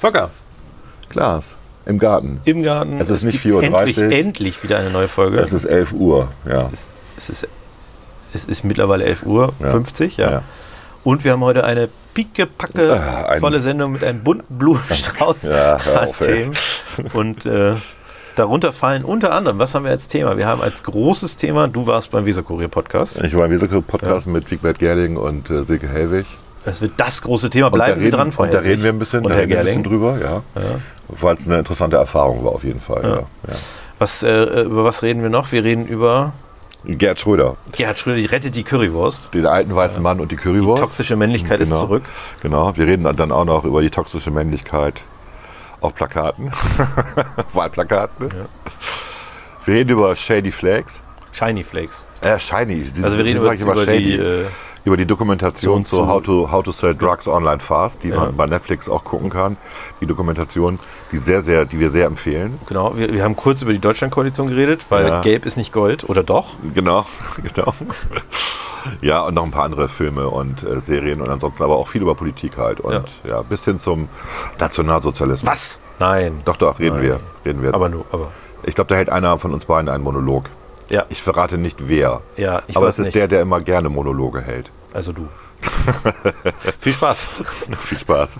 Volker, Glas. Im Garten. im Garten. Es ist nicht gibt 4:30 Endlich, endlich wieder eine neue Folge. Es ist 11 Uhr, ja. es, ist, es ist mittlerweile 11 Uhr Ja. 50, ja. Ja. Und wir haben heute eine pickepacke Ah, ein- volle Sendung mit einem bunten Blumenstrauß Ja, an. Themen. Und äh, darunter fallen unter anderem, was haben wir als Thema? Wir haben als großes Thema, du warst beim Weserkurier-Podcast. Ich war im Weserkurier-Podcast mit Wigbert Gerling und äh, Silke Hellwig. Das wird das große Thema. Bleiben Sie reden, dran, Frau Und da reden wir ein bisschen, da reden wir ein bisschen drüber, ja. Weil es eine interessante Erfahrung war auf jeden Fall. Ja. Ja. Was, äh, über was reden wir noch? Wir reden über Gerd Schröder, Gerhard Schröder, die rettet die Currywurst. den alten weißen Mann und die Currywurst. Toxische Männlichkeit ist Genau. zurück. Genau, wir reden dann auch noch über die toxische Männlichkeit auf Plakaten, Wahlplakaten. Wir reden über Shady Flags. Shiny Flakes. Äh, Shiny. Also wir reden über, über die... Äh, über die Dokumentation zu zu- How to, How to Sell Drugs Online Fast, die man bei Netflix auch gucken kann. Die Dokumentation, die sehr, sehr, die wir sehr empfehlen. genau, wir, wir haben kurz über die Deutschlandkoalition geredet, weil Ja. Gelb ist nicht Gold, oder doch? Genau, genau. Ja, und noch ein paar andere Filme und äh, Serien und ansonsten aber auch viel über Politik halt. Und ja, bis hin zum Nationalsozialismus. Was? Nein. Doch, doch, reden wir. Reden wir. Aber nur, aber. ich glaube, da hält einer von uns beiden einen Monolog. Ja, Ich verrate nicht wer. Ja, ich aber es ist nicht. der, der immer gerne Monologe hält. also du. Viel Spaß. Viel Spaß.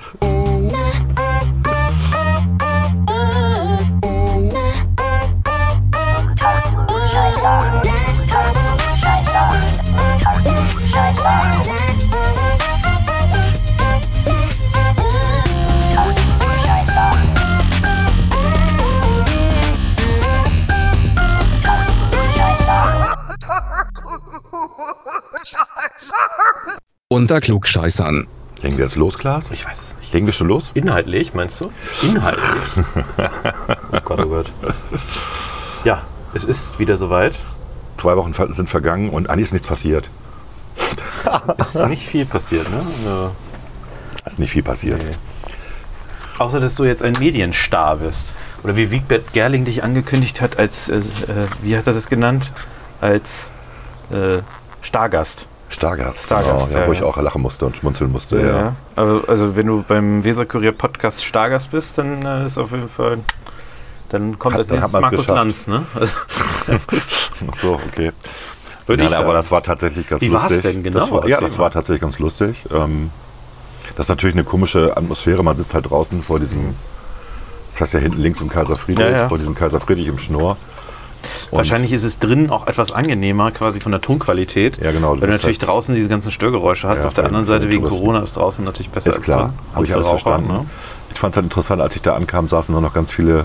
Unter Klugscheißern. Legen wir jetzt los, Klaas? Ich weiß es nicht. Legen wir schon los? Inhaltlich, meinst du? Inhaltlich. oh Gott, oh Gott. Ja, es ist wieder soweit. Zwei Wochen sind vergangen und eigentlich ist nichts passiert. Es ist nicht viel passiert, ne? Ja. Es ist nicht viel passiert. Außer, dass du jetzt ein Medienstar bist. Oder wie Wigbert Gerling dich angekündigt hat als, äh, äh, wie hat er das genannt? Als äh, Stargast. Stargast, Stargast, genau, ja, ja, wo ja. ich auch lachen musste und schmunzeln musste. Ja. Aber also wenn du beim Weserkurier Podcast Stargast bist, dann äh, ist auf jeden Fall. Dann kommt Hat- als nächstes Markus geschafft. Lanz, ne? Also, Ach so, okay. Würde Nein, ich aber sagen. das war tatsächlich ganz Wie war's lustig. denn genau? Das war, ja, das war tatsächlich ganz lustig. Ähm, das ist natürlich eine komische Atmosphäre. Man sitzt halt draußen vor diesem, das heißt ja hinten links im Kaiser Friedrich, Ja, ja. vor diesem Kaiser Friedrich im Schnurr. Und- Wahrscheinlich ist es drinnen auch etwas angenehmer, quasi von der Tonqualität. Ja, genau, du Weil du natürlich halt- draußen diese ganzen Störgeräusche hast. Ja, Auf der anderen Seite wegen Touristen. Corona ist draußen natürlich besser Ist klar, habe ich alles Raucher, verstanden. Ne? Ich fand es halt interessant, als ich da ankam, saßen nur noch ganz viele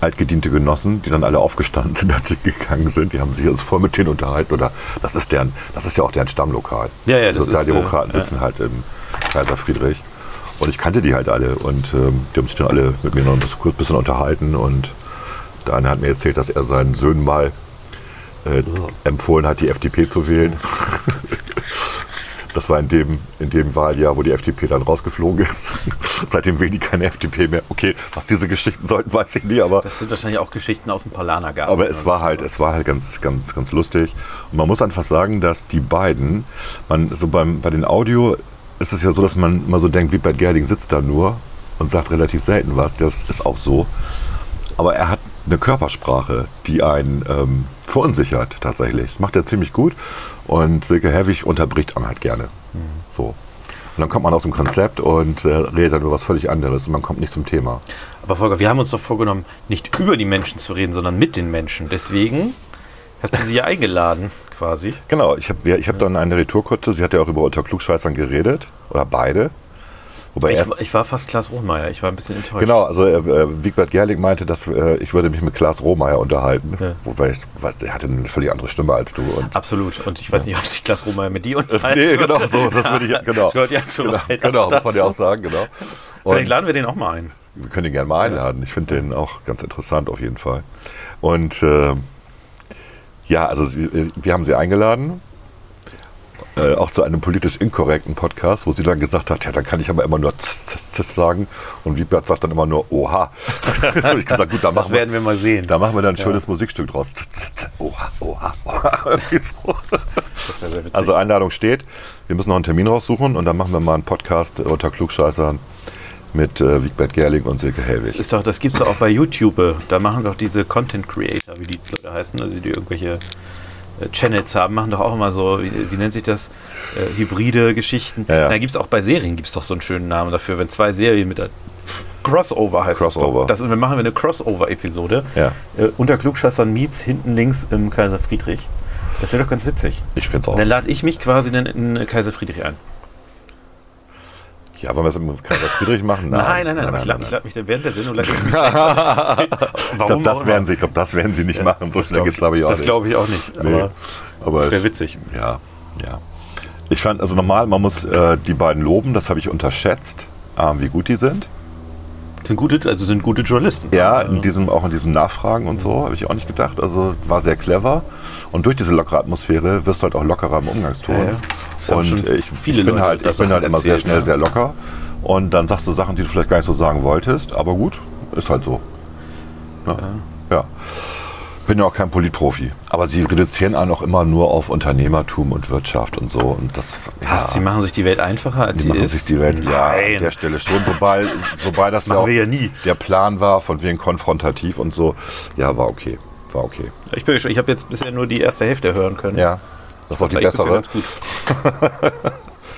altgediente Genossen, die dann alle aufgestanden sind, als sie gegangen sind. Die haben sich jetzt voll mit denen unterhalten. Oder das ist deren, das ist ja auch deren Stammlokal. Ja, ja, die das ist, Sozialdemokraten äh, ja. sitzen halt im Kaiser Friedrich. Und ich kannte die halt alle und ähm, die haben sich dann alle mit mir noch ein bisschen, kurz ein bisschen unterhalten. Und der eine hat mir erzählt, dass er seinen Söhnen mal äh, empfohlen hat, die FDP zu wählen. Das war in dem, in dem Wahljahr, wo die FDP dann rausgeflogen ist. Seitdem wählen die keine FDP mehr. Okay, was diese Geschichten sollten, weiß ich nie, aber, Das sind wahrscheinlich auch Geschichten aus dem Paulanergarten. aber es war halt, es war halt ganz, ganz, ganz lustig. Und man muss einfach sagen, dass die beiden, man, so beim, bei den Audio ist es ja so, dass man immer so denkt, wie bei Gerding sitzt da nur und sagt relativ selten was. Das ist auch so. Aber er hat eine Körpersprache, die einen ähm, verunsichert tatsächlich. Das macht er ziemlich gut. Und Silke Herwig unterbricht einen halt gerne. So. Und dann kommt man aus dem Konzept und äh, redet dann über was völlig anderes und man kommt nicht zum Thema. Aber Volker, wir haben uns doch vorgenommen, nicht über die Menschen zu reden, sondern mit den Menschen. Deswegen hast du sie ja eingeladen, quasi. Genau, ich habe ich hab dann eine Retourkutsche, sie hat ja auch über unter Klugscheißern geredet, oder beide. Wobei Ich, erst, ich war fast Klaas Rohmeier, ich war ein bisschen enttäuscht. Genau, also äh, äh, Wigbert Gerling meinte, dass äh, ich würde mich mit Klaas Rohmeier unterhalten. Ja. Wobei ich, weiß, er hatte eine völlig andere Stimme als du. Und Absolut. Und ich weiß nicht, ob sich Klaas Rohmeier mit dir unterhalten nee, genau, so, das würde ich, genau. Das gehört ja zu Genau, genau muss man ja auch sagen, genau. Vielleicht Und laden wir den auch mal ein. wir können ihn gerne mal einladen. Ich finde den auch ganz interessant auf jeden Fall. Und äh, ja, also sie- wir haben sie eingeladen. Äh, auch zu einem politisch inkorrekten Podcast, wo sie dann gesagt hat, ja, dann kann ich aber immer nur z, z, z sagen. Und Wiebert sagt dann immer nur Oha. und ich gesagt, gut, da Das machen wir, werden wir mal sehen. da machen wir dann ein schönes Musikstück draus. Z, z, z, Oha, oha, oha. Irgendwie so. Das. Also Einladung steht. Wir müssen noch einen Termin raussuchen und dann machen wir mal einen Podcast unter Klugscheißern mit äh, Wigbert Gerling und Silke Das ist doch, das gibt's doch auch bei YouTube. Da machen doch diese Content Creator, wie die Leute heißen, also die irgendwelche Channels haben, machen doch auch immer so, wie, wie nennt sich das, äh, hybride Geschichten. Ja, ja. Da gibt's auch bei Serien gibt's doch so einen schönen Namen dafür, wenn zwei Serien mit Crossover heißt Crossover. das. Das, wir machen wir eine Crossover-Episode. Ja. Äh, unter Klugscheißern Meets hinten links im Kaiser Friedrich. Das wäre doch ganz witzig. Ich finde es auch. Dann lade ich mich quasi dann in Kaiser Friedrich ein. Ja, wollen wir es mit Kaiser Friedrich machen? Nein, nein, nein, aber ich lade ich lad mich dann während der Sendung. lad Ich mich Ich Warum glaube, das werden sie, ich glaub, das werden sie nicht machen. So schnell geht es, glaube ich, auch Das nicht. glaube ich auch nicht. Nee. Aber Aber das wäre witzig. Ja, ja. Ich fand, also normal, man muss äh, die beiden loben, das habe ich unterschätzt, ähm, wie gut die sind. Sind gute, also sind gute Journalisten. Ja, in diesem, auch in diesem Nachfragen und so, habe ich auch nicht gedacht. Also war sehr clever. Und durch diese lockere Atmosphäre wirst du halt auch lockerer im Umgangston. Ja, ja. Und ich, viele ich bin halt, ich bin halt immer sehr schnell, ja. sehr locker. Und dann sagst du Sachen, die du vielleicht gar nicht so sagen wolltest. Aber gut, ist halt so. Ja. Ja. Bin ja auch kein Politprofi. Aber sie reduzieren einen auch immer nur auf Unternehmertum und Wirtschaft und so. Und das, Was, die machen sich die Welt einfacher, als die sie machen ist? sich die Welt ja Nein. an der Stelle schon. Wobei, wobei das, machen ja, auch ja nie. der Plan war, von wegen konfrontativ und so. Ja, war okay. War okay. Ich, bin gespannt. ich habe jetzt bisher nur die erste Hälfte hören können. Ja. Das auch die ja bessere.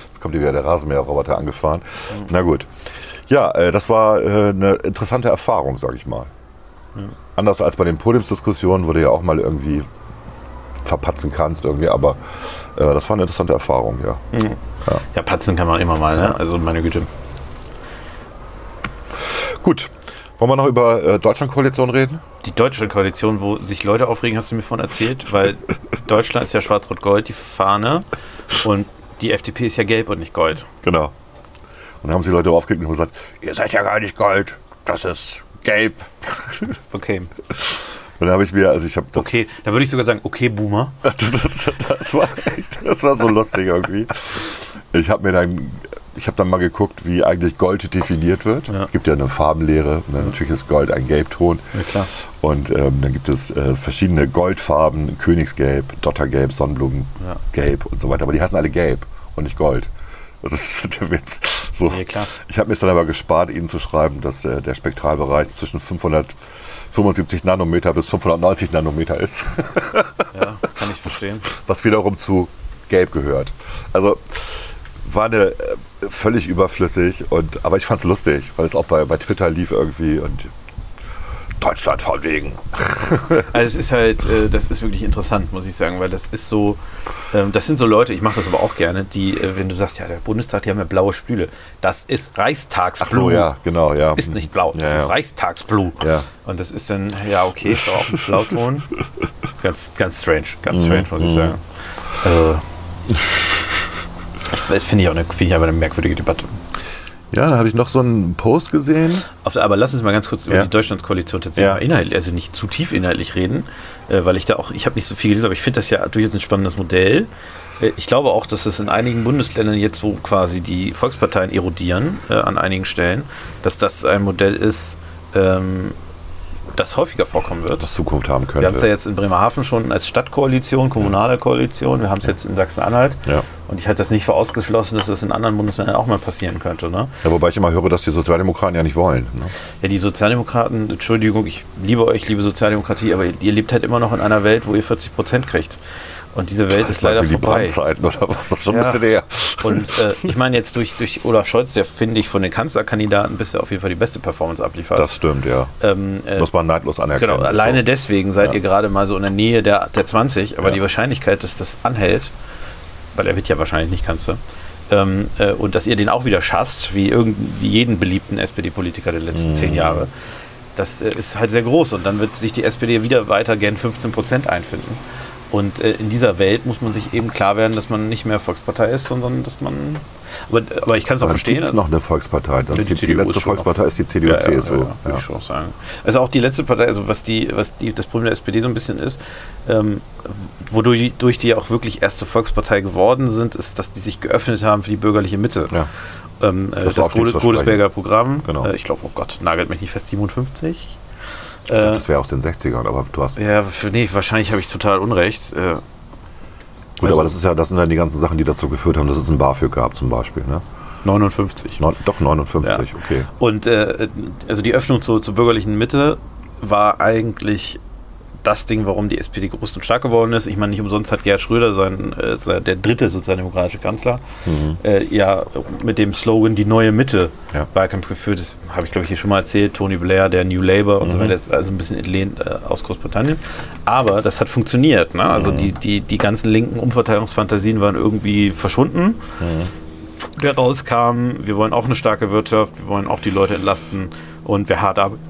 Jetzt kommt hier wieder der Rasenmäherroboter angefahren. Na gut. Ja, äh, das war äh, eine interessante Erfahrung, sage ich mal. Anders als bei den Podiumsdiskussionen, wo du ja auch mal irgendwie verpatzen kannst, irgendwie, aber äh, das war eine interessante Erfahrung, ja. Ja, patzen kann man immer mal, ne? Also meine Güte. Gut. Wollen wir noch über äh, Deutschlandkoalition reden? Die deutsche Koalition, wo sich Leute aufregen, hast du mir von erzählt, weil Deutschland ist ja schwarz-rot-gold, die Fahne, und die FDP ist ja gelb und nicht gold. Genau. Und dann haben sie Leute aufgeregt und gesagt, ihr seid ja gar nicht Gold, das ist gelb. Okay. Und dann habe ich mir, also ich habe das... Okay, da würde ich sogar sagen, okay, Boomer. Das, das, das, war echt, das war so lustig irgendwie. Ich habe mir dann, ich habe dann mal geguckt, wie eigentlich Gold definiert wird. Ja. Es gibt ja eine Farbenlehre. Dann Natürlich ist Gold ein Gelbton. Ja, klar. Und ähm, dann gibt es äh, verschiedene Goldfarben, Königsgelb, Dottergelb, Sonnenblumengelb und so weiter. Aber die heißen alle Gelb und nicht Gold. Das ist der Witz. So. Klar. Ich habe mir es dann aber gespart, Ihnen zu schreiben, dass äh, der Spektralbereich zwischen 575 Nanometer bis 590 Nanometer ist. Ja, kann ich verstehen. was wiederum zu Gelb gehört. Also war eine äh, völlig überflüssig und aber ich fand es lustig, weil es auch bei, bei Twitter lief irgendwie und Deutschland von wegen. Also es ist halt, äh, das ist wirklich interessant, muss ich sagen, weil das ist so, ähm, das sind so Leute, ich mache das aber auch gerne, die, äh, wenn du sagst, ja, der Bundestag, die haben ja blaue Spüle, das ist Reichstagsblu. so, ja, genau, ja. Das ist nicht blau, das Ja, ja. ist Reichstagsblu. Ja. Und das ist dann, ja, okay, ist auch ein Blauton. ganz, ganz strange, Mhm, ganz strange, muss ich sagen. Also, das finde ich auch eine, finde ich aber eine merkwürdige Debatte. Ja, dann habe ich noch so einen Post gesehen. Aber lass uns mal ganz kurz über Ja. die Deutschlandskoalition tatsächlich Ja. mal inhaltlich, also nicht zu tief inhaltlich reden, äh, weil ich da auch, ich habe nicht so viel gelesen, aber ich finde das ja durchaus ein spannendes Modell. Äh, ich glaube auch, dass es in einigen Bundesländern jetzt, wo quasi die Volksparteien erodieren äh, an einigen Stellen, dass das ein Modell ist, ähm, das häufiger vorkommen wird. Das Zukunft haben Wir haben es ja könnte. jetzt in Bremerhaven schon als Stadtkoalition, kommunale Koalition. Wir haben es jetzt in Sachsen-Anhalt. Ja. Und ich halte das nicht für ausgeschlossen, dass das in anderen Bundesländern auch mal passieren könnte. Ne? Ja, wobei ich immer höre, dass die Sozialdemokraten ja nicht wollen. Ne? Ja, die Sozialdemokraten, Entschuldigung, ich liebe euch, liebe Sozialdemokratie, aber ihr lebt halt immer noch in einer Welt, wo ihr 40 Prozent kriegt. Und diese Welt ist leider Wie die vorbei. Brandzeiten oder was? Das ist schon ein Ja. bisschen her. Und äh, ich meine jetzt durch, durch Olaf Scholz, der finde ich von den Kanzlerkandidaten bisher auf jeden Fall die beste Performance abliefert. Das stimmt, ja. ähm, äh, Muss man neidlos anerkennen. Genau, alleine so. deswegen seid Ja. ihr gerade mal so in der Nähe der, der 20, aber Ja. die Wahrscheinlichkeit, dass das anhält, weil er wird ja wahrscheinlich nicht Kanzler, ähm, äh, und dass ihr den auch wieder schasst, wie, irgend, wie jeden beliebten SPD-Politiker der Mhm. letzten zehn Jahre, das äh, ist halt sehr groß und dann wird sich die SPD wieder weiter gern 15 Prozent einfinden. Und äh, in dieser Welt muss man sich eben klar werden, dass man nicht mehr Volkspartei ist, sondern dass man. Aber, aber ich kann es auch verstehen. gibt es noch eine Volkspartei? Das Ja, die, die CDU letzte Volkspartei ist die CDU, CSU. ja, würde ich schon auch sagen. Also auch die letzte Partei, also was die, was die, das Problem der SPD so ein bisschen ist, ähm, wodurch durch die auch wirklich erste Volkspartei geworden sind, ist, dass die sich geöffnet haben für die bürgerliche Mitte. Ja. Ähm, äh, Das das. Godesberger Programm. Genau. Äh, ich glaube, oh Gott, nagelt mich nicht fest, 57. Ich dachte, Äh, das wäre aus den 60ern, aber du hast. ja, für, nee, wahrscheinlich habe ich total Unrecht. Äh, Gut, also- aber das ist ja, das sind dann die ganzen Sachen, die dazu geführt haben, dass es ein BAföG gab zum Beispiel. Ne? 59. Neun, doch 59, Ja. okay. Und äh, also die Öffnung zur, zur bürgerlichen Mitte war eigentlich das Ding, warum die SPD groß und stark geworden ist. Ich meine, nicht umsonst hat Gerhard Schröder, sein, äh, der dritte sozialdemokratische Kanzler, äh, ja mit dem Slogan Die neue Mitte Ja. Wahlkampf geführt. Das habe ich, glaube ich, hier schon mal erzählt. Tony Blair, der New Labour und so weiter, ist also ein bisschen entlehnt äh, aus Großbritannien. Aber das hat funktioniert. Ne? Also die, die, die ganzen linken Umverteilungsfantasien waren irgendwie verschwunden der rauskam, wir wollen auch eine starke Wirtschaft, wir wollen auch die Leute entlasten und wer hart arbeitet,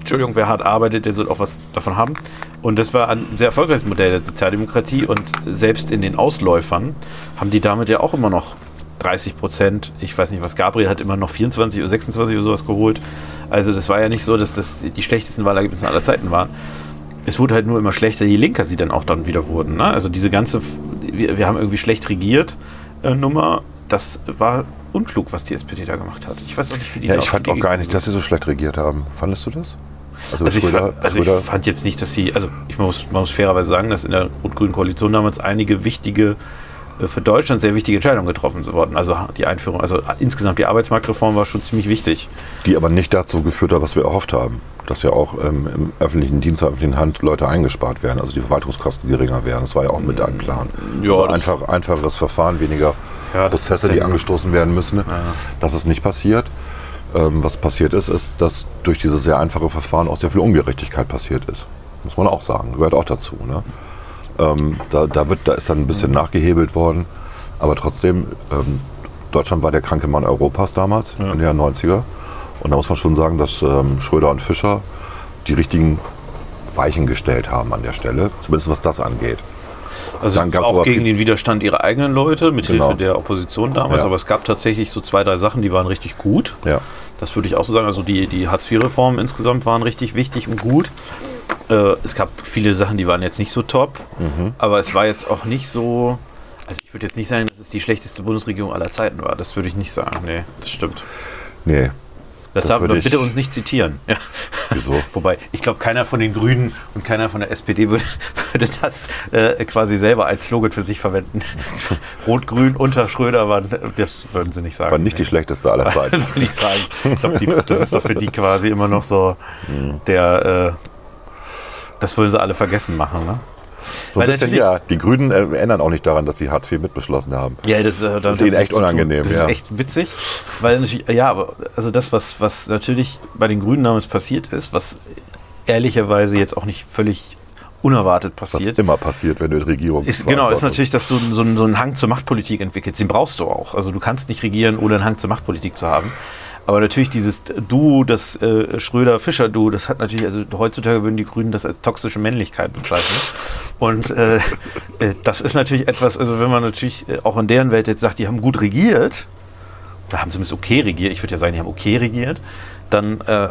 Entschuldigung, wer hart arbeitet, der soll auch was davon haben. Und das war ein sehr erfolgreiches Modell der Sozialdemokratie und selbst in den Ausläufern haben die damit ja auch immer noch 30 Prozent, ich weiß nicht was, Gabriel hat immer noch 24 oder 26 oder sowas geholt. Also das war ja nicht so, dass das die schlechtesten Wahlergebnisse aller Zeiten waren. Es wurde halt nur immer schlechter, je linker sie dann auch dann wieder wurden. Ne? Also diese ganze, wir, wir haben irgendwie schlecht regiert äh, Nummer, das war unklug, was die SPD da gemacht hat. Ich weiß auch nicht, wie die Ja, ich fand auch gar nicht, dass sie so schlecht regiert haben. Fandest du das? Also, Also ich, Schröder, fand, also ich Schröder, fand jetzt nicht, dass sie, also ich muss, man muss fairerweise sagen, dass in der rot-grünen Koalition damals einige wichtige, äh, für Deutschland sehr wichtige Entscheidungen getroffen wurden. Also die Einführung, also insgesamt die Arbeitsmarktreform war schon ziemlich wichtig. die aber nicht dazu geführt hat, was wir erhofft haben. Dass ja auch ähm, im öffentlichen Dienst, in der öffentlichen Hand Leute eingespart werden, also die Verwaltungskosten geringer werden. Das war ja auch mit ein Plan. Ja, also einfach, einfacheres Verfahren, weniger Ja, Prozesse, die ja- angestoßen werden müssen. Das ist nicht passiert. Ähm, was passiert ist, ist, dass durch dieses sehr einfache Verfahren auch sehr viel Ungerechtigkeit passiert ist. Muss man auch sagen. Gehört auch dazu. Ne? Ähm, da, da, wird, da ist dann ein bisschen nachgehebelt worden. Aber trotzdem, ähm, Deutschland war der kranke Mann Europas damals, in den 90er. Und da muss man schon sagen, dass ähm, Schröder und Fischer die richtigen Weichen gestellt haben an der Stelle. Zumindest was das angeht. Also Dann gab's auch gegen den Widerstand ihrer eigenen Leute, mit Genau. Hilfe der Opposition damals. Ja. Aber es gab tatsächlich so zwei, drei Sachen, die waren richtig gut. Ja. Das würde ich auch so sagen. Also die, die Hartz-IV-Reformen insgesamt waren richtig wichtig und gut. Äh, es gab viele Sachen, die waren jetzt nicht so top. Mhm. Aber es war jetzt auch nicht so. Also ich würde jetzt nicht sagen, dass es die schlechteste Bundesregierung aller Zeiten war. Das würde ich nicht sagen. Nee, das stimmt. Nee, Das, Das darf man bitte uns nicht zitieren. Ja. wieso? Wobei, ich glaube, keiner von den Grünen und keiner von der SPD würde, würde das äh, quasi selber als Slogan für sich verwenden. Rot-Grün unter Schröder waren, das würden sie nicht sagen. War nicht die schlechteste aller Zeiten. Würden sie nicht sagen. Ich glaube, das ist doch für die quasi immer noch so der, äh, das wollen sie alle vergessen machen, ne? So ein bisschen, ja. Die Grünen äh, ändern auch nicht daran, dass sie Hartz IV mitbeschlossen haben. Ja, das, äh, ist ihnen echt unangenehm, Das ja. ist echt witzig, weil ja, also das, was, was natürlich bei den Grünen damals passiert ist, was ehrlicherweise jetzt auch nicht völlig unerwartet Was passiert, immer passiert, wenn du in Regierung ist, genau, ist natürlich, dass du so, einen- so einen Hang zur Machtpolitik entwickelst. Den brauchst du auch. Also du kannst nicht regieren, ohne einen Hang zur Machtpolitik zu haben. Aber natürlich dieses Duo, das äh, Schröder-Fischer-Duo, das hat natürlich, also heutzutage würden die Grünen das als toxische Männlichkeit bezeichnen. Und äh, äh, das ist natürlich etwas, also wenn man natürlich äh, auch in deren Welt jetzt sagt, die haben gut regiert, da haben zumindest okay regiert, ich würde ja sagen, die haben okay regiert, dann, äh, äh,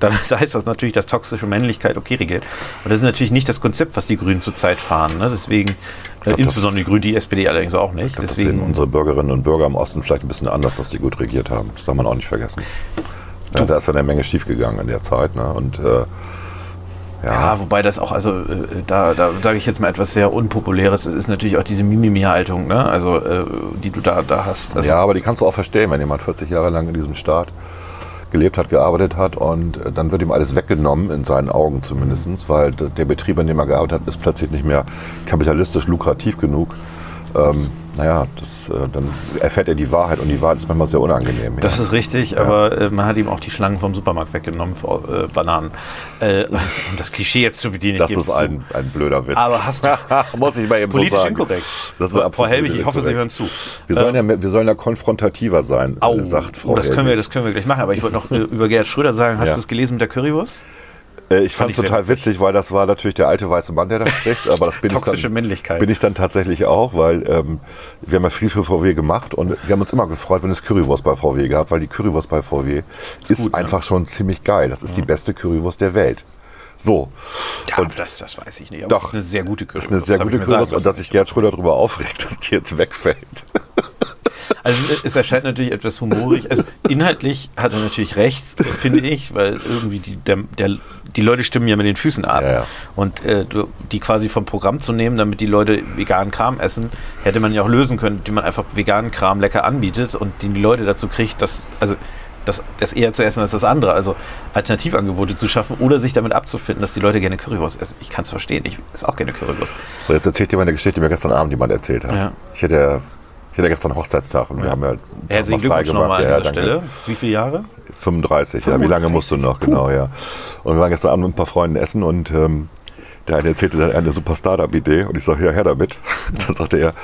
dann heißt das natürlich, dass toxische Männlichkeit okay regiert. Und das ist natürlich nicht das Konzept, was die Grünen zurzeit fahren. Ne? Deswegen, glaub, insbesondere die Grünen, die SPD allerdings auch nicht. Das sehen Deswegen, unsere Bürgerinnen und Bürger im Osten vielleicht ein bisschen anders, dass die gut regiert haben. Das darf man auch nicht vergessen. Ja, da ist ja eine Menge schiefgegangen in der Zeit. Ne? Und äh, ja, ja, wobei das auch, also äh, da, da sage ich jetzt mal etwas sehr Unpopuläres, es ist natürlich auch diese Mimimi-Haltung, ne? also, äh, die du da, da hast. Also, ja, aber die kannst du auch verstehen, wenn jemand 40 Jahre lang in diesem Staat gelebt hat, gearbeitet hat und äh, dann wird ihm alles weggenommen, in seinen Augen zumindest, weil der Betrieb, in dem er gearbeitet hat, ist plötzlich nicht mehr kapitalistisch lukrativ genug. Ähm, naja, das, äh, dann erfährt er die Wahrheit und die Wahrheit ist manchmal sehr unangenehm. Das ja. ist richtig, aber äh, man hat ihm auch die Schlangen vom Supermarkt weggenommen, vor, äh, Bananen. Äh, um das Klischee jetzt zu bedienen. das ist ein, ein blöder Witz. Aber hast du- Muss ich mal eben Politisch so sagen. inkorrekt. Das ist Frau absolut Helwig, ich hoffe, Sie hören zu. Wir sollen, ja, mehr- wir sollen ja konfrontativer sein, Au, sagt Frau oh, das können, wir, das können wir gleich machen. Aber ich wollte noch äh, über Gerhard Schröder sagen, hast Ja. du es gelesen mit der Currywurst? Äh, ich fand ich es total witzig, weil das war natürlich der alte weiße Mann, der da spricht. Aber das bin ich Toxische dann, Männlichkeit. Bin ich dann tatsächlich auch, weil ähm, wir haben ja viel für VW gemacht und wir haben uns immer gefreut, wenn es Currywurst bei VW gab, weil die Currywurst bei VW ist, gut, ne? einfach schon ziemlich geil. Das ist die beste Currywurst der Welt. So. Ja, und das, das weiß ich nicht. Aber Doch. das ist eine sehr gute das Currywurst. ist eine sehr gute ich Currywurst und dass sich Gerd Schröder darüber aufregt, dass die jetzt wegfällt. Also es erscheint natürlich etwas humorig. Also inhaltlich hat er natürlich recht, finde ich, weil irgendwie die, der, der die Leute stimmen ja mit den Füßen ab. Ja, ja. Und äh, die quasi vom Programm zu nehmen, damit die Leute veganen Kram essen, hätte man ja auch lösen können, indem man einfach veganen Kram lecker anbietet und den die Leute dazu kriegt, dass, also das, das eher zu essen als das andere. Also Alternativangebote zu schaffen oder sich damit abzufinden, dass die Leute gerne Currywurst essen. Ich kann es verstehen, ich esse auch gerne Currywurst. So, jetzt erzählt dir mal eine Geschichte, die mir gestern Abend jemand erzählt hat. Ja. Ich hatte, ich hatte gestern Hochzeitstag und wir haben ja Tag Herzlichen Glückwunsch nochmal gemacht. an Ja, dieser danke. Stelle. Wie viele Jahre? 35, ja. Wie lange musst du noch? Genau, ja. Und wir waren gestern Abend mit ein paar Freunden essen und ähm, der eine erzählte dann eine super Startup-Idee und ich sage, ja, her damit. Dann sagte er,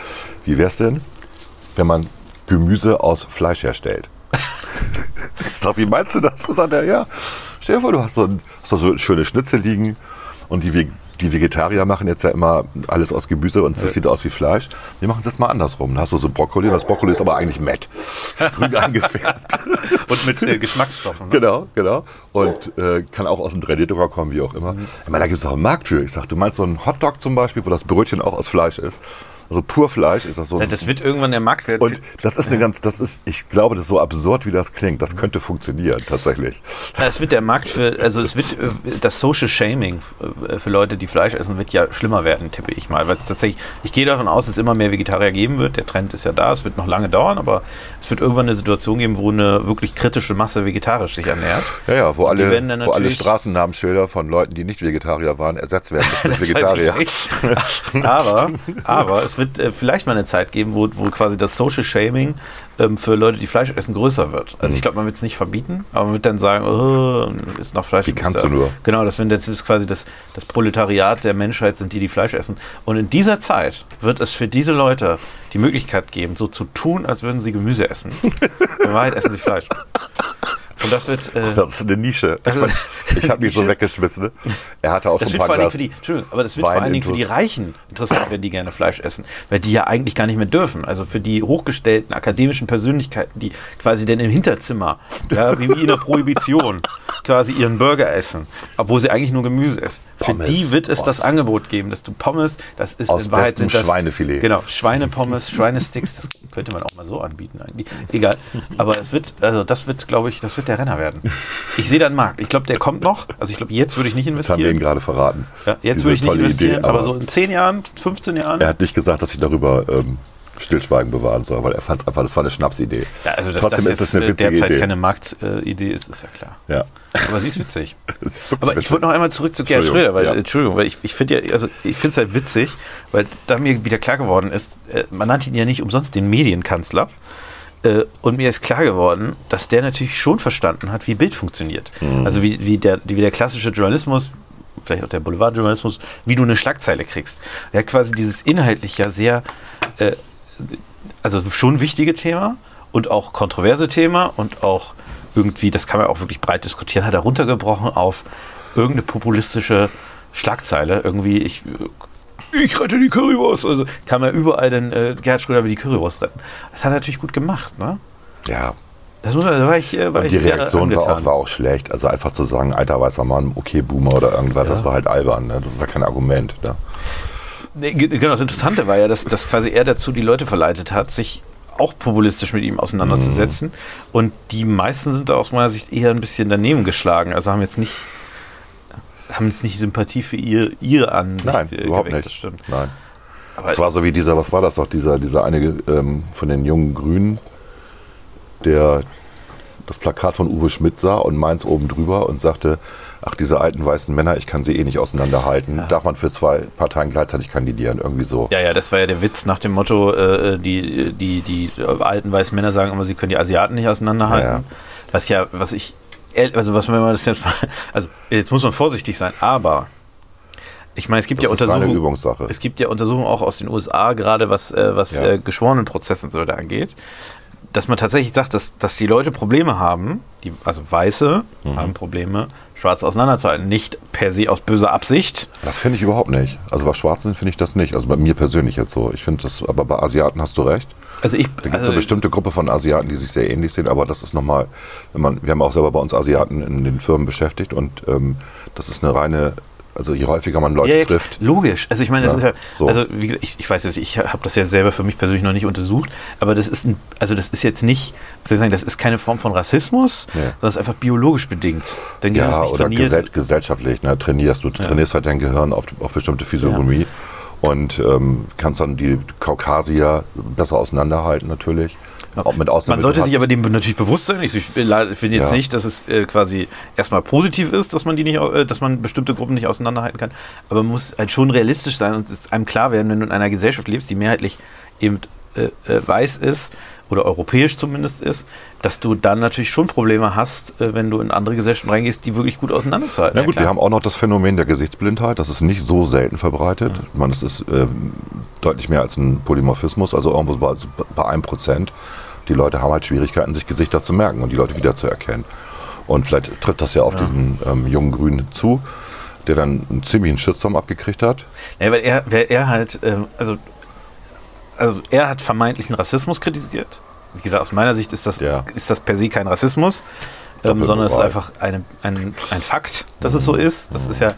wie wär's denn, wenn man Gemüse aus Fleisch herstellt? ich sag, wie meinst du das? Dann sagt er, ja, stell dir vor, du hast so, hast so, schöne Schnitzel liegen und die, die Vegetarier machen jetzt ja immer alles aus Gemüse und das sieht aus wie Fleisch. Wir machen es jetzt mal andersrum. Dann hast du so Brokkoli und das Brokkoli ist aber eigentlich matt. Grün eingefärbt. Und mit äh, Geschmacksstoffen. Ne? Genau, genau. Und äh, kann auch aus dem 3D-Drucker kommen, wie auch immer. Ich meine, da gibt es auch einen Markt für. Ich sag, du meinst so einen Hotdog zum Beispiel, wo das Brötchen auch aus Fleisch ist. Also pur Fleisch ist das so. Das wird irgendwann der Marktwert. und das ist eine ganz, das ist, ich glaube, das ist so absurd, wie das klingt. Das könnte funktionieren, tatsächlich. Es wird der Markt für, also es wird äh, das Social Shaming äh, für Leute, die Fleisch essen, wird ja schlimmer werden, tippe ich mal. Weil es tatsächlich, ich gehe davon aus, dass es immer mehr Vegetarier geben wird. Der Trend ist ja da, es wird noch lange dauern, aber es wird irgendwann eine Situation geben, wo eine wirklich kritische Masse vegetarisch sich ernährt. Ja, ja, wo alle, werden wo alle Straßennamenschilder von Leuten, die nicht Vegetarier waren, ersetzt werden mit Das Vegetarier. aber, aber es wird äh, vielleicht mal eine Zeit geben, wo, wo quasi das Social Shaming ähm, für Leute, die Fleisch essen, größer wird. Also ich glaube, man wird es nicht verbieten, aber man wird dann sagen, oh, ist noch Fleisch. Wie kannst du nur? Genau, das, jetzt ist quasi das, das Proletariat der Menschheit sind die, die Fleisch essen. Und in dieser Zeit wird es für diese Leute die Möglichkeit geben, so zu tun, als würden sie Gemüse essen. In Wahrheit essen sie Fleisch. Und das wird... Äh, Das ist eine Nische. Ich, fand- ich habe mich so weggeschmissen. Ne? Er hatte auch Das schon ein paar Glas für die, Entschuldigung, aber das wird Wein vor allen Dingen für die. Reichen interessant, wenn die gerne Fleisch essen, weil die ja eigentlich gar nicht mehr dürfen. Also für die hochgestellten akademischen Persönlichkeiten, die quasi dann im Hinterzimmer, ja, wie in der Prohibition, quasi ihren Burger essen, obwohl sie eigentlich nur Gemüse essen. Für Pommes. die wird es Boah. das Angebot geben, dass du Pommes, das ist Aus in Wahrheit sind das, Schweinefilet. Genau, Schweinepommes, Schweinesticks, das könnte man auch mal so anbieten eigentlich. Egal. Aber es wird, also das wird, glaube ich, das wird der Renner werden. Ich sehe da einen Markt. Ich glaube, der kommt noch. Also ich glaube, jetzt würde ich nicht Das haben wir investieren. ihm gerade verraten. Ja, jetzt Diese würde ich nicht investieren, Idee, aber, so in 10 Jahren, 15 Jahren. Er hat nicht gesagt, dass ich darüber ähm, Stillschweigen bewahren soll, weil er fand es einfach, das war eine Schnapsidee. ja, also Trotzdem das ist es eine äh, witzige derzeit Idee. keine Marktidee ist, ist ja klar. Ja. Aber sie ist witzig. Ist Aber ich witzig. wollte noch einmal zurück zu Gerhard Schröder, weil, ja. Entschuldigung, weil ich, ich finde ja, also ich finde es halt witzig, weil da mir wieder klar geworden ist, äh, man nannte ihn ja nicht umsonst den Medienkanzler. Äh, und mir ist klar geworden, dass der natürlich schon verstanden hat, wie Bild funktioniert. Mhm. Also wie, wie, der, wie der klassische Journalismus, vielleicht auch der Boulevardjournalismus, wie du eine Schlagzeile kriegst. Er hat quasi dieses inhaltlich ja sehr, äh, also schon wichtige Thema und auch kontroverse Thema und auch irgendwie, das kann man auch wirklich breit diskutieren, hat er runtergebrochen auf irgendeine populistische Schlagzeile. Irgendwie, ich, ich rette die Currywurst. Also kann man überall den äh, Gerhard Schröder wie die Currywurst retten. Das hat er natürlich gut gemacht, ne? Ja. Das muss man, da war ich, äh, war Und die Reaktion war auch, war auch schlecht. Also einfach zu sagen, alter weißer Mann, okay, Boomer oder irgendwas, das war halt albern. Ne? Das ist ja kein Argument. Ne? Nee, ge- Genau, das Interessante war ja, dass, dass quasi er dazu die Leute verleitet hat, sich auch populistisch mit ihm auseinanderzusetzen. Und die meisten sind da aus meiner Sicht eher ein bisschen daneben geschlagen. Also haben jetzt nicht, haben jetzt nicht Sympathie für ihr, ihre Ansicht Nein, äh, überhaupt geweckt, nicht. Das stimmt. Nein. Aber Es war so wie dieser, was war das doch, dieser, dieser eine ähm, von den jungen Grünen, der das Plakat von Uwe Schmidt sah und meins oben drüber und sagte, ach, diese alten weißen Männer, ich kann sie eh nicht auseinanderhalten. Darf man für zwei Parteien gleichzeitig kandidieren? Irgendwie so. ja, ja, das war ja der Witz nach dem Motto, äh, die, die, die alten weißen Männer sagen immer, sie können die Asiaten nicht auseinanderhalten. Ja, ja. Was ja, was ich, also was wenn man das jetzt mal, also jetzt muss man vorsichtig sein, aber ich meine, es gibt Das ja Untersuchungen. Es gibt ja Untersuchungen auch aus den USA, gerade was, äh, was Ja. äh, Geschworenenprozesse und so weiter angeht, dass man tatsächlich sagt, dass, dass die Leute Probleme haben, die, also Weiße Mhm. haben Probleme, Schwarze auseinanderzuhalten. Nicht per se aus böser Absicht. Das finde ich überhaupt nicht. Also bei Schwarzen finde ich das nicht. Also bei mir persönlich jetzt so. Ich finde das, aber bei Asiaten hast du recht. Also ich, Da gibt es also, eine bestimmte Gruppe von Asiaten, die sich sehr ähnlich sehen, aber das ist nochmal, wenn man, wir haben auch selber bei uns Asiaten in den Firmen beschäftigt und ähm, das ist eine reine Also je häufiger man Leute Ja, ja, trifft. Logisch. Also ich meine, das Ja, ist ja, so. also wie gesagt, ich, ich weiß jetzt, ich habe das ja selber für mich persönlich noch nicht untersucht, aber das ist ein, also das ist jetzt nicht, soll ich sagen, das ist keine Form von Rassismus, sondern es ist einfach biologisch bedingt. Dein Gehirn ist Ja, nicht oder gesell gesellschaftlich, ne, trainierst du trainierst halt dein Gehirn auf, auf bestimmte Physiognomie und ähm, kannst dann die Kaukasier besser auseinanderhalten natürlich. Mit Ausnahme Man sollte sich aber dem natürlich bewusst sein. Ich, ich finde jetzt Ja. nicht, dass es äh, quasi erstmal positiv ist, dass man die nicht, äh, dass man bestimmte Gruppen nicht auseinanderhalten kann. Aber man muss halt schon realistisch sein und es ist einem klar werden, wenn du in einer Gesellschaft lebst, die mehrheitlich eben äh, äh, weiß ist oder europäisch zumindest ist, dass du dann natürlich schon Probleme hast, äh, wenn du in andere Gesellschaften reingehst, die wirklich gut auseinanderzuhalten. Na gut, Ja, wir haben auch noch das Phänomen der Gesichtsblindheit. Das ist nicht so selten verbreitet. Ich meine, es ist äh, deutlich mehr als ein Polymorphismus, also irgendwo bei, bei einem Prozent. Die Leute haben halt Schwierigkeiten, sich Gesichter zu merken und die Leute wiederzuerkennen. Und vielleicht trifft das ja auf diesen ähm, jungen Grünen zu, der dann einen ziemlichen Shitstorm abgekriegt hat. Ja, weil er, weil er halt, ähm, also, also er hat vermeintlichen Rassismus kritisiert. Wie gesagt, aus meiner Sicht ist das, Ja. ist das per se kein Rassismus, ähm, sondern es ist einfach eine, ein, ein Fakt, dass es so ist. Das ist ja,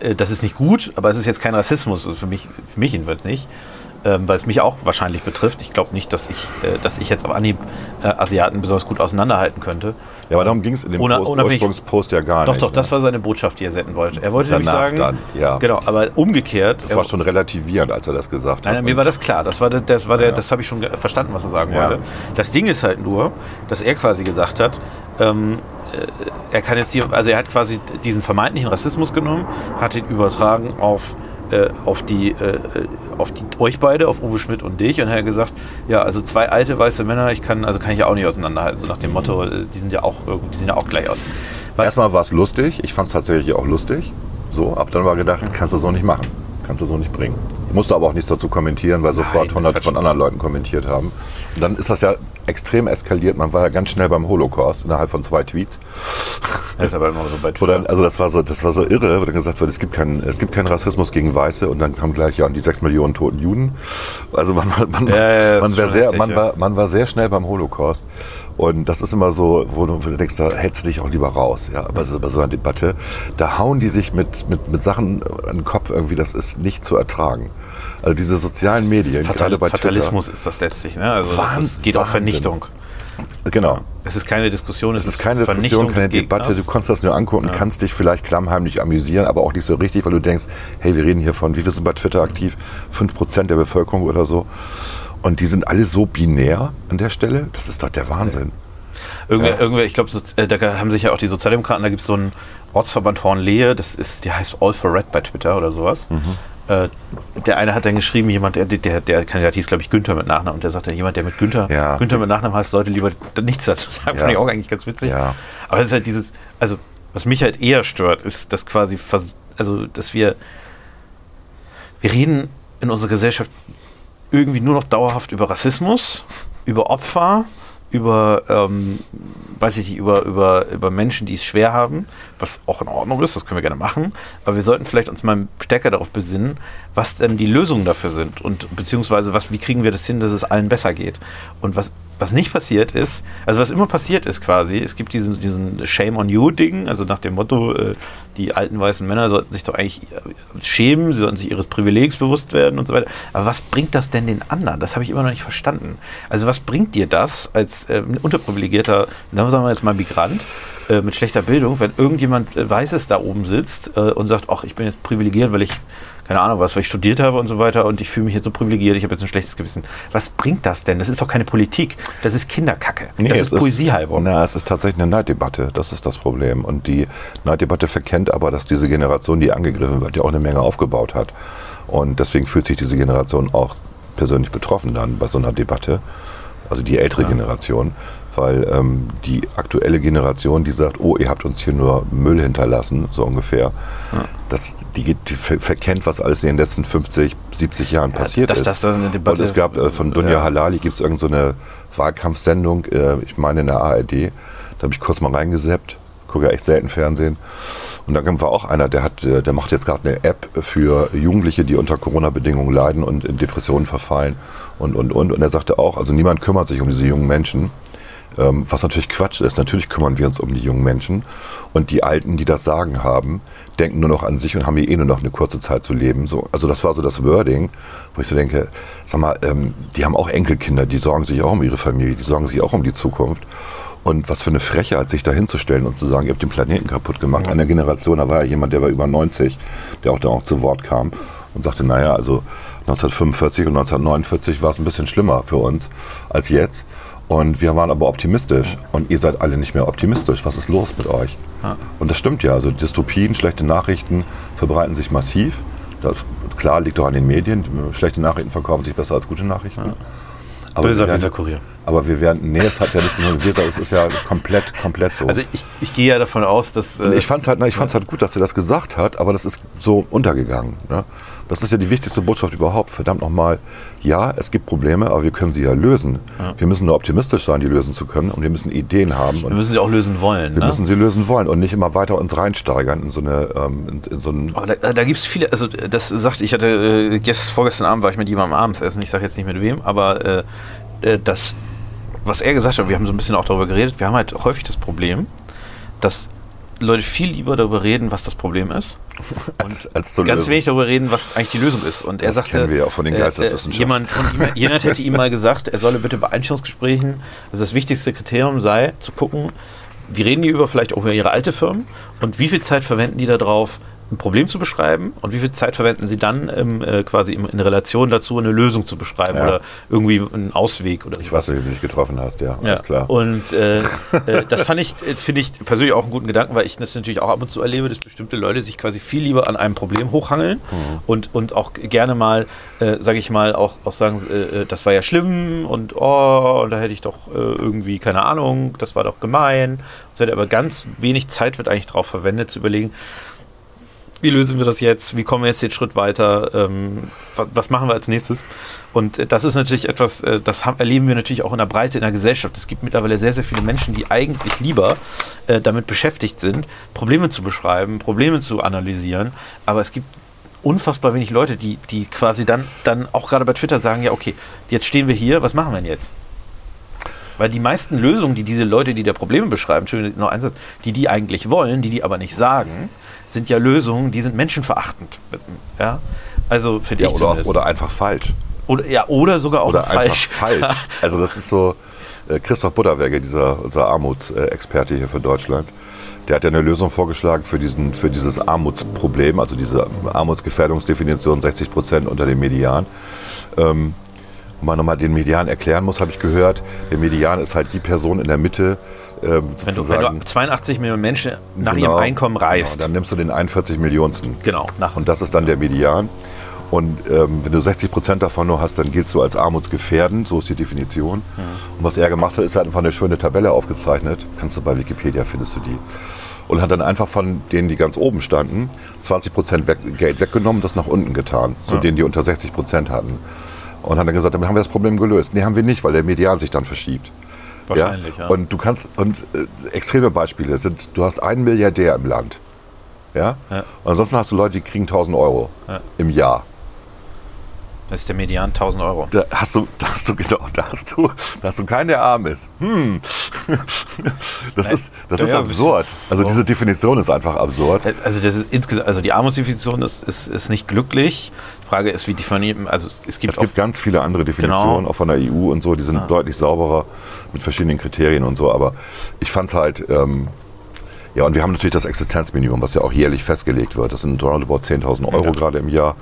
äh, das ist nicht gut, aber es ist jetzt kein Rassismus, also für mich, für mich jedenfalls nicht. Ähm, weil es mich auch wahrscheinlich betrifft. Ich glaube nicht, dass ich, äh, dass ich jetzt auf Anhieb äh, Asiaten besonders gut auseinanderhalten könnte. Ja, aber darum ging es in dem Ohne- Ursprungspost ja gar Doch, nicht. doch, das ne? war seine Botschaft, die er senden wollte. Er wollte nämlich Danach sagen, dann, ja. genau, aber umgekehrt. Das war schon relativierend, als er das gesagt Nein, hat. mir Und- war das klar. Das war, das, war der, Ja. das habe ich schon verstanden, was er sagen Ja. wollte. Das Ding ist halt nur, dass er quasi gesagt hat, ähm, äh, er kann jetzt hier, also er hat quasi diesen vermeintlichen Rassismus genommen, hat ihn übertragen auf äh, auf die äh, auf die euch beide, auf Uwe Schmidt und dich und er hat gesagt, ja, also zwei alte weiße Männer, ich kann also kann ich ja auch nicht auseinanderhalten, so nach dem Motto, äh, die sind ja auch die sehen ja auch gleich aus. Was, Erstmal war es lustig. Ich fand es tatsächlich auch lustig. So, ab dann war gedacht, kannst du so nicht machen. Kannst du so nicht bringen. Ich musste aber auch nichts dazu kommentieren, weil sofort Nein, hunderte Quatsch. von anderen Leuten kommentiert haben. Und dann ist das ja extrem eskaliert. Man war ja ganz schnell beim Holocaust innerhalb von zwei Tweets. Das ist aber immer so bei dann, also das war so, das war so irre, wo dann gesagt wird, es gibt keinen, es gibt keinen Rassismus gegen Weiße und dann kam gleich ja und die sechs Millionen toten Juden. Also man, man, man, Ja, ja, das man, war sehr, heftig, man war, man war sehr schnell beim Holocaust. Und das ist immer so, wo du denkst, da hältst du dich auch lieber raus. Ja, aber bei so einer Debatte, da hauen die sich mit, mit, mit Sachen an den Kopf irgendwie, das ist nicht zu ertragen. Also diese sozialen Medien, Fatal gerade bei Fatalismus ist das letztlich, ne? Also das Wahnsinn, ist, geht auf Wahnsinn. Vernichtung. Genau. Es ist keine Diskussion, es, Es ist keine Diskussion, keine Debatte. Du kannst das nur angucken, kannst dich vielleicht klammheimlich amüsieren, aber auch nicht so richtig, weil du denkst, hey, wir reden hier von, wie viel sind bei Twitter aktiv? 5% der Bevölkerung oder so. Und die sind alle so binär an der Stelle. Das ist doch der Wahnsinn. Irgendwer, Ja. irgendwer ich glaube, so, äh, da haben sich ja auch die Sozialdemokraten, da gibt es so einen Ortsverband Hornlehe, das ist, der heißt All for Red bei Twitter oder sowas. Mhm. Äh, der eine hat dann geschrieben, jemand, der, der, der Kandidat hieß, glaube ich, Günther mit Nachnamen, und der sagte, jemand, der mit Günther, Ja. Günther mit Nachnamen heißt, sollte lieber nichts dazu sagen. Ja. Fand ich auch eigentlich ganz witzig. Ja. Aber es ist halt dieses, also, was mich halt eher stört, ist, dass quasi, also, dass wir, wir reden in unserer Gesellschaft irgendwie nur noch dauerhaft über Rassismus, über Opfer, über, ähm, weiß ich nicht, über, über, über Menschen, die es schwer haben, was auch in Ordnung ist, das können wir gerne machen, aber wir sollten vielleicht uns mal stärker darauf besinnen, was denn die Lösungen dafür sind und beziehungsweise was, wie kriegen wir das hin, dass es allen besser geht. Und was, was nicht passiert ist, also was immer passiert ist quasi, es gibt diesen, diesen Shame on You-Ding, also nach dem Motto, äh, die alten weißen Männer sollten sich doch eigentlich äh, schämen, sie sollten sich ihres Privilegs bewusst werden und so weiter. Aber was bringt das denn den anderen? Das habe ich immer noch nicht verstanden. Also was bringt dir das als äh, unterprivilegierter, sagen wir jetzt mal Migrant, äh, mit schlechter Bildung, wenn irgendjemand äh, Weißes da oben sitzt äh, und sagt, ach, ich bin jetzt privilegiert, weil ich keine Ahnung was, weil ich studiert habe und so weiter und ich fühle mich jetzt so privilegiert, ich habe jetzt ein schlechtes Gewissen. Was bringt das denn? Das ist doch keine Politik. Das ist Kinderkacke. das es ist Poesiehalbung. Na, es ist tatsächlich eine Neiddebatte. Das ist das Problem. Und die Neiddebatte verkennt aber, dass diese Generation, die angegriffen wird, ja auch eine Menge aufgebaut hat. Und deswegen fühlt sich diese Generation auch persönlich betroffen dann bei so einer Debatte. Also die ältere Generation. Weil ähm, die aktuelle Generation, die sagt, oh, ihr habt uns hier nur Müll hinterlassen, so ungefähr, das, die, geht- die ver verkennt, was alles in den letzten 50, 70 Jahren passiert dass ist. das dann eine Debatte- Und es gab äh, von Dunja Ja. Halali gibt es irgendeine Wahlkampfsendung, äh, ich meine in der ARD, da habe ich kurz mal reingeseppt, gucke ja echt selten Fernsehen. Und da war auch einer, der hat, äh, der macht jetzt gerade eine App für Jugendliche, die unter Corona-Bedingungen leiden und in Depressionen verfallen und und und. Und er sagte auch, also niemand kümmert sich um diese jungen Menschen. Ähm, was natürlich Quatsch ist. Natürlich kümmern wir uns um die jungen Menschen. Und die Alten, die das Sagen haben, denken nur noch an sich und haben hier eh nur noch eine kurze Zeit zu leben. So, also das war so das Wording, wo ich so denke, sag mal, ähm, die haben auch Enkelkinder, die sorgen sich auch um ihre Familie, die sorgen sich auch um die Zukunft. Und was für eine Frechheit, sich da hinzustellen und zu sagen, ihr habt den Planeten kaputt gemacht. Eine Generation, da war ja jemand, der war über 90, der auch da auch zu Wort kam und sagte, naja, also 1945 und 1949 war es ein bisschen schlimmer für uns als jetzt. Und wir waren aber optimistisch. Und ihr seid alle nicht mehr optimistisch. Was ist los mit euch? Und das stimmt ja. Also Dystopien, schlechte Nachrichten verbreiten sich massiv. Das klar liegt doch an den Medien. Schlechte Nachrichten verkaufen sich besser als gute Nachrichten. Aber Böser wir werden- Weserkurier. aber wir werden, nee, es hat ja nichts mit Weser, es ist ja komplett, komplett so. Also ich, ich gehe ja davon aus, dass. äh, ich fand es halt, na, ich fand's halt gut, dass er das gesagt hat, aber das ist so untergegangen. Ne? Das ist ja die wichtigste Botschaft überhaupt. Verdammt nochmal, ja, es gibt Probleme, aber wir können sie ja lösen. Wir müssen nur optimistisch sein, die lösen zu können und wir müssen Ideen haben. wir müssen sie auch lösen wollen. wir ne? müssen sie lösen wollen und nicht immer weiter uns reinsteigern in so eine, ähm, in, in so ein, Aber da, da gibt es viele, also das sagt, ich hatte äh, gest, vorgestern Abend war ich mit jemandem abends essen, ich sage jetzt nicht mit wem, aber äh, äh, das, was er gesagt hat, wir haben so ein bisschen auch darüber geredet, wir haben halt häufig das Problem, dass Leute viel lieber darüber reden, was das Problem ist, als, als zu ganz wenig darüber reden, was eigentlich die Lösung ist. Und er Das sagte, kennen wir ja auch von den äh, Geisteswissenschaften. Äh, jemand, von ihm, jemand hätte ihm mal gesagt, er solle bitte bei Einstellungsgesprächen, also das wichtigste Kriterium sei, zu gucken, wie reden die über vielleicht auch über ihre alte Firmen und wie viel Zeit verwenden die darauf, ein Problem zu beschreiben und wie viel Zeit verwenden sie dann ähm, äh, quasi im, in Relation dazu, eine Lösung zu beschreiben Ja. oder irgendwie einen Ausweg oder Ich weiß nicht, wie du dich getroffen hast, ja, ja, alles klar. Und äh, äh, das fand ich, äh, finde ich persönlich auch einen guten Gedanken, weil ich das natürlich auch ab und zu erlebe, dass bestimmte Leute sich quasi viel lieber an einem Problem hochhangeln Mhm. und, und auch gerne mal, äh, sage ich mal, auch, auch sagen, äh, das war ja schlimm und oh, da hätte ich doch irgendwie, keine Ahnung, das war doch gemein. Es wird aber ganz wenig Zeit wird eigentlich darauf verwendet, zu überlegen, wie lösen wir das jetzt? Wie kommen wir jetzt den Schritt weiter? Ähm, wa- was machen wir als nächstes? Und äh, das ist natürlich etwas, äh, das erleben wir natürlich auch in der Breite in der Gesellschaft. Es gibt mittlerweile sehr, sehr viele Menschen, die eigentlich lieber äh, damit beschäftigt sind, Probleme zu beschreiben, Probleme zu analysieren. Aber es gibt unfassbar wenig Leute, die, die quasi dann, dann auch gerade bei Twitter sagen, ja, okay, jetzt stehen wir hier, was machen wir denn jetzt? Weil die meisten Lösungen, die diese Leute, die da Probleme beschreiben, schön noch Einsatz, die die eigentlich wollen, die die aber nicht sagen, sind ja Lösungen, die sind menschenverachtend. Ja, also finde ja, ich oder, oder einfach falsch. oder, ja, oder sogar auch Oder falsch. falsch. Also das ist so, äh, Christoph Butterwege, dieser, unser Armutsexperte hier für Deutschland, der hat ja eine Lösung vorgeschlagen für, diesen, für dieses Armutsproblem, also diese Armutsgefährdungsdefinition 60 Prozent unter dem Median. Ähm, wenn man nochmal den Median erklären muss, habe ich gehört, der Median ist halt die Person in der Mitte, ähm, wenn, du, wenn du 82 Millionen Menschen nach Genau, ihrem Einkommen Genau, reist. dann nimmst du den 41 Millionsten. Genau, nach Und das ist dann der Median. Und ähm, wenn du 60 Prozent davon nur hast, dann giltst du als armutsgefährdend, so ist die Definition. Und was er gemacht hat, ist er hat einfach eine schöne Tabelle aufgezeichnet. Kannst du bei Wikipedia, findest du die. Und hat dann einfach von denen, die ganz oben standen, 20 Prozent weg, Geld weggenommen, das nach unten getan, zu denen, die unter 60 Prozent hatten. Und hat dann gesagt, damit haben wir das Problem gelöst. Nee, haben wir nicht, weil der Median sich dann verschiebt. Wahrscheinlich, ja. Und du kannst, und äh, extreme Beispiele sind, du hast einen Milliardär im Land. Ja? Ja. Und ansonsten hast du Leute, die kriegen 1000 Euro Ja. im Jahr. Das ist der Median 1000 Euro. Da hast du, da hast du, genau, da hast du, da hast du keinen, der arm ist. Hm. Das Nein. ist, das Ja, ist ja, absurd. Also so. diese Definition ist einfach absurd. Also das ist insgesamt, also die Armutsdefinition ist, ist, ist nicht glücklich. Die Frage ist, wie definiert also es gibt, Es gibt ganz viele andere Definitionen, Genau. auch von der EU und so, die sind deutlich sauberer mit verschiedenen Kriterien und so. Aber ich fand es halt, ähm, ja, und wir haben natürlich das Existenzminimum, was ja auch jährlich festgelegt wird. Das sind roundabout 10.000 Euro Ja. gerade im Jahr.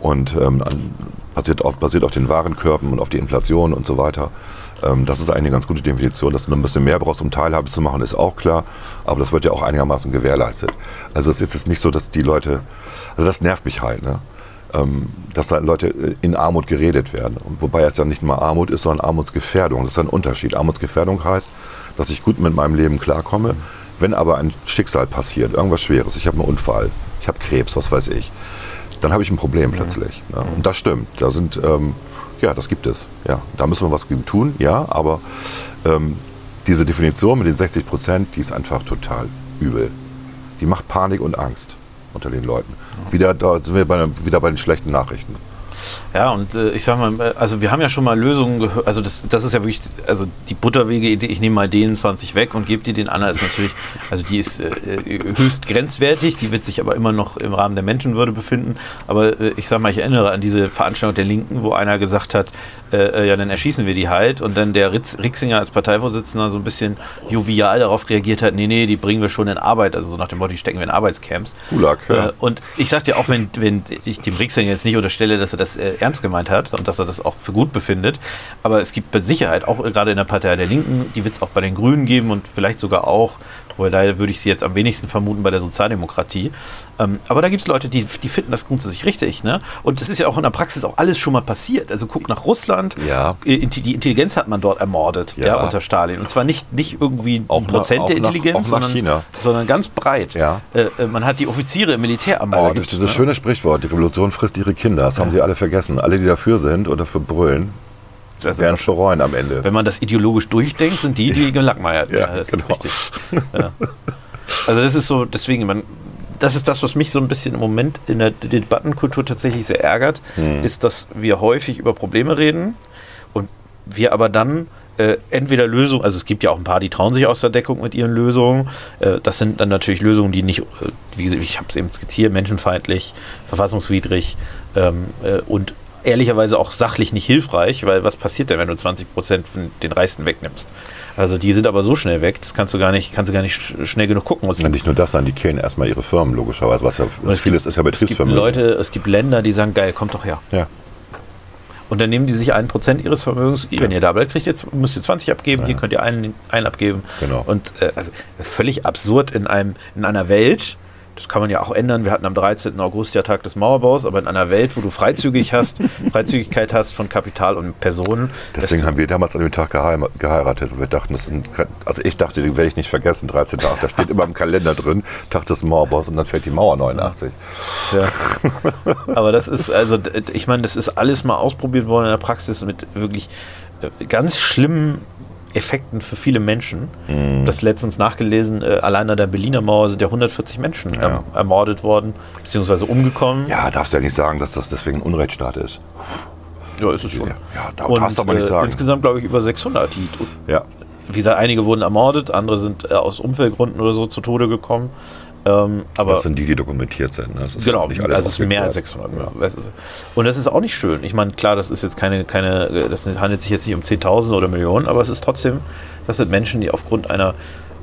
Und ähm, basiert, auf, basiert auf den Warenkörben und auf die Inflation und so weiter. Ähm, das ist eigentlich eine ganz gute Definition. Dass du ein bisschen mehr brauchst, um Teilhabe zu machen, ist auch klar. Aber das wird ja auch einigermaßen gewährleistet. Also es ist jetzt nicht so, dass die Leute, also das nervt mich halt, ne? ähm, dass da Leute äh, in Armut geredet werden. Wobei es ja nicht mal Armut ist, sondern Armutsgefährdung. Das ist ein Unterschied. Armutsgefährdung heißt, dass ich gut mit meinem Leben klarkomme. Wenn aber ein Schicksal passiert, irgendwas Schweres, ich habe einen Unfall, ich habe Krebs, was weiß ich, dann habe ich ein Problem plötzlich. Ne? Und das stimmt. Da sind, ähm, ja, das gibt es. Ja, da müssen wir was gegen tun, ja, aber ähm, diese Definition mit den 60 Prozent, die ist einfach total übel. Die macht Panik und Angst unter den Leuten. Wieder, da sind wir bei, wieder bei den schlechten Nachrichten. Ja, und äh, ich sag mal, also wir haben ja schon mal Lösungen gehört, also das, das ist ja wirklich, also die Butterwege-Idee, ich nehme mal den 20 weg und gebe dir den anderen, ist natürlich, also die ist äh, höchst grenzwertig, die wird sich aber immer noch im Rahmen der Menschenwürde befinden. Aber äh, ich sag mal, ich erinnere an diese Veranstaltung der Linken, wo einer gesagt hat, äh, ja, dann erschießen wir die halt und dann der Ritz, Rixinger als Parteivorsitzender so ein bisschen jovial darauf reagiert hat, nee, nee, die bringen wir schon in Arbeit, also so nach dem Motto, die stecken wir in Arbeitscamps. Gulag, ja. Äh, und ich sag dir auch, wenn, wenn ich dem Rixinger jetzt nicht unterstelle, dass er das äh, ernst gemeint hat und dass er das auch für gut befindet, aber es gibt mit Sicherheit auch gerade in der Partei der Linken, die wird es auch bei den Grünen geben und vielleicht sogar auch, wobei da würde ich sie jetzt am wenigsten vermuten bei der Sozialdemokratie. Ähm, aber da gibt es Leute, die, die finden das grundsätzlich richtig. Ne? Und das ist ja auch in der Praxis auch alles schon mal passiert. Also guck nach Russland. Ja. Die Intelligenz hat man dort ermordet, ja. Ja. unter Stalin. Und zwar nicht, nicht irgendwie Auch ein nach- Prozent auch der nach- Intelligenz, nach sondern, China. sondern ganz breit. Ja. Äh, äh, man hat die Offiziere im Militär Ah, da ermordet. gibt es dieses ne? schöne Sprichwort, die Revolution frisst ihre Kinder. Das haben sie alle vergessen. Alle, die dafür sind oder dafür brüllen, Also, werden es bereuen am Ende. wenn man das ideologisch durchdenkt, sind die, die gelackmeiert. Ja, das genau. ist richtig. Ja. Also das ist so, deswegen, man, das ist das, was mich so ein bisschen im Moment in der Debattenkultur tatsächlich sehr ärgert, Hm. ist, dass wir häufig über Probleme reden und wir aber dann äh, entweder Lösungen, also es gibt ja auch ein paar, die trauen sich aus der Deckung mit ihren Lösungen. Äh, das sind dann natürlich Lösungen, die nicht, äh, wie ich habe es eben skizziert, menschenfeindlich, verfassungswidrig ähm, äh, und ehrlicherweise auch sachlich nicht hilfreich, weil was passiert denn, wenn du 20 Prozent von den Reichsten wegnimmst? Also die sind aber so schnell weg, das kannst du gar nicht, kannst du gar nicht sch- schnell genug gucken. Und es Ja, nicht nur das, sondern die killen erstmal ihre Firmen, logischerweise. Was ja, es vieles ist ja es gibt Betriebsvermögen. Leute, es gibt Länder, die sagen, geil, kommt doch her. Ja. Und dann nehmen die sich einen Prozent ihres Vermögens, wenn ihr da bleibt, kriegt jetzt- müsst ihr 20 abgeben, hier könnt ihr einen, einen abgeben. Genau. Und äh, also völlig absurd in, einem, in einer Welt, das kann man ja auch ändern, wir hatten am 13. August ja Tag des Mauerbaus, aber in einer Welt, wo du freizügig hast, Freizügigkeit hast von Kapital und Personen. Deswegen haben wir damals an dem Tag geheiratet. Wir dachten, das ein, also ich dachte, den werde ich nicht vergessen, 13. Tag. Da steht immer im Kalender drin, Tag des Mauerbaus und dann fällt die Mauer 89. Ja. Aber das ist, also, ich meine, das ist alles mal ausprobiert worden in der Praxis mit wirklich äh, ganz schlimmen Effekten für viele Menschen. Mhm. Das letztens nachgelesen, äh, allein an der Berliner Mauer sind ja 140 Menschen Ja. ähm, ermordet worden, beziehungsweise umgekommen. Ja, darfst ja nicht sagen, dass das deswegen ein Unrechtsstaat ist. Ja, ist es schon. Ja, ja, da darfst du aber nicht sagen. Insgesamt, glaube ich, über 600. Die, Ja. wie gesagt, einige wurden ermordet, andere sind äh, aus Umweltgründen oder so zu Tode gekommen. Ähm, aber Das sind die, die dokumentiert sind. Ne? Das ist Genau, ja nicht alles also es sind mehr als aufgeklärt. 600. Und das ist auch nicht schön. Ich meine, klar, das ist jetzt keine, keine, das handelt sich jetzt nicht um 10.000 oder Millionen, aber es ist trotzdem, das sind Menschen, die aufgrund einer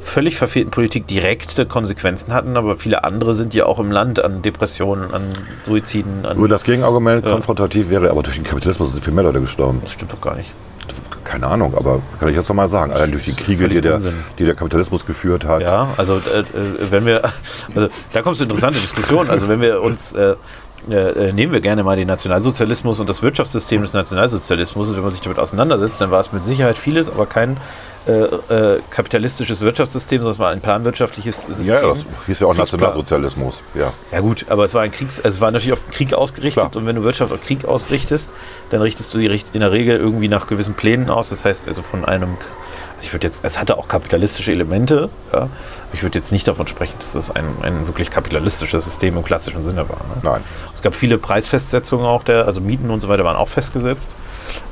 völlig verfehlten Politik direkte Konsequenzen hatten, aber viele andere sind ja auch im Land an Depressionen, an Suiziden, an. Nur das Gegenargument konfrontativ wäre, aber durch den Kapitalismus sind viel mehr Leute gestorben. Das stimmt doch gar nicht. Keine Ahnung, aber kann ich jetzt noch mal sagen. Allein durch die Kriege, die der, die der Kapitalismus geführt hat. Ja, also äh, äh, wenn wir, also da kommt es zu interessante Diskussion. Also wenn wir uns äh, äh, nehmen wir gerne mal den Nationalsozialismus und das Wirtschaftssystem des Nationalsozialismus. Und wenn man sich damit auseinandersetzt, dann war es mit Sicherheit vieles, aber kein äh, äh, kapitalistisches Wirtschaftssystem, sondern es war ein planwirtschaftliches System. Ja, das hieß ja auch. Nationalsozialismus. Ja. Ja gut, aber es war ein Kriegs, also es war natürlich auf Krieg ausgerichtet Klar. und wenn du Wirtschaft auf Krieg ausrichtest, dann richtest du die in der Regel irgendwie nach gewissen Plänen aus. Das heißt also von einem, also ich würde jetzt, es hatte auch kapitalistische Elemente, ja, ich würde jetzt nicht davon sprechen, dass das ein, ein wirklich kapitalistisches System im klassischen Sinne war. Ne? Nein. Es gab viele Preisfestsetzungen auch, der, also Mieten und so weiter waren auch festgesetzt.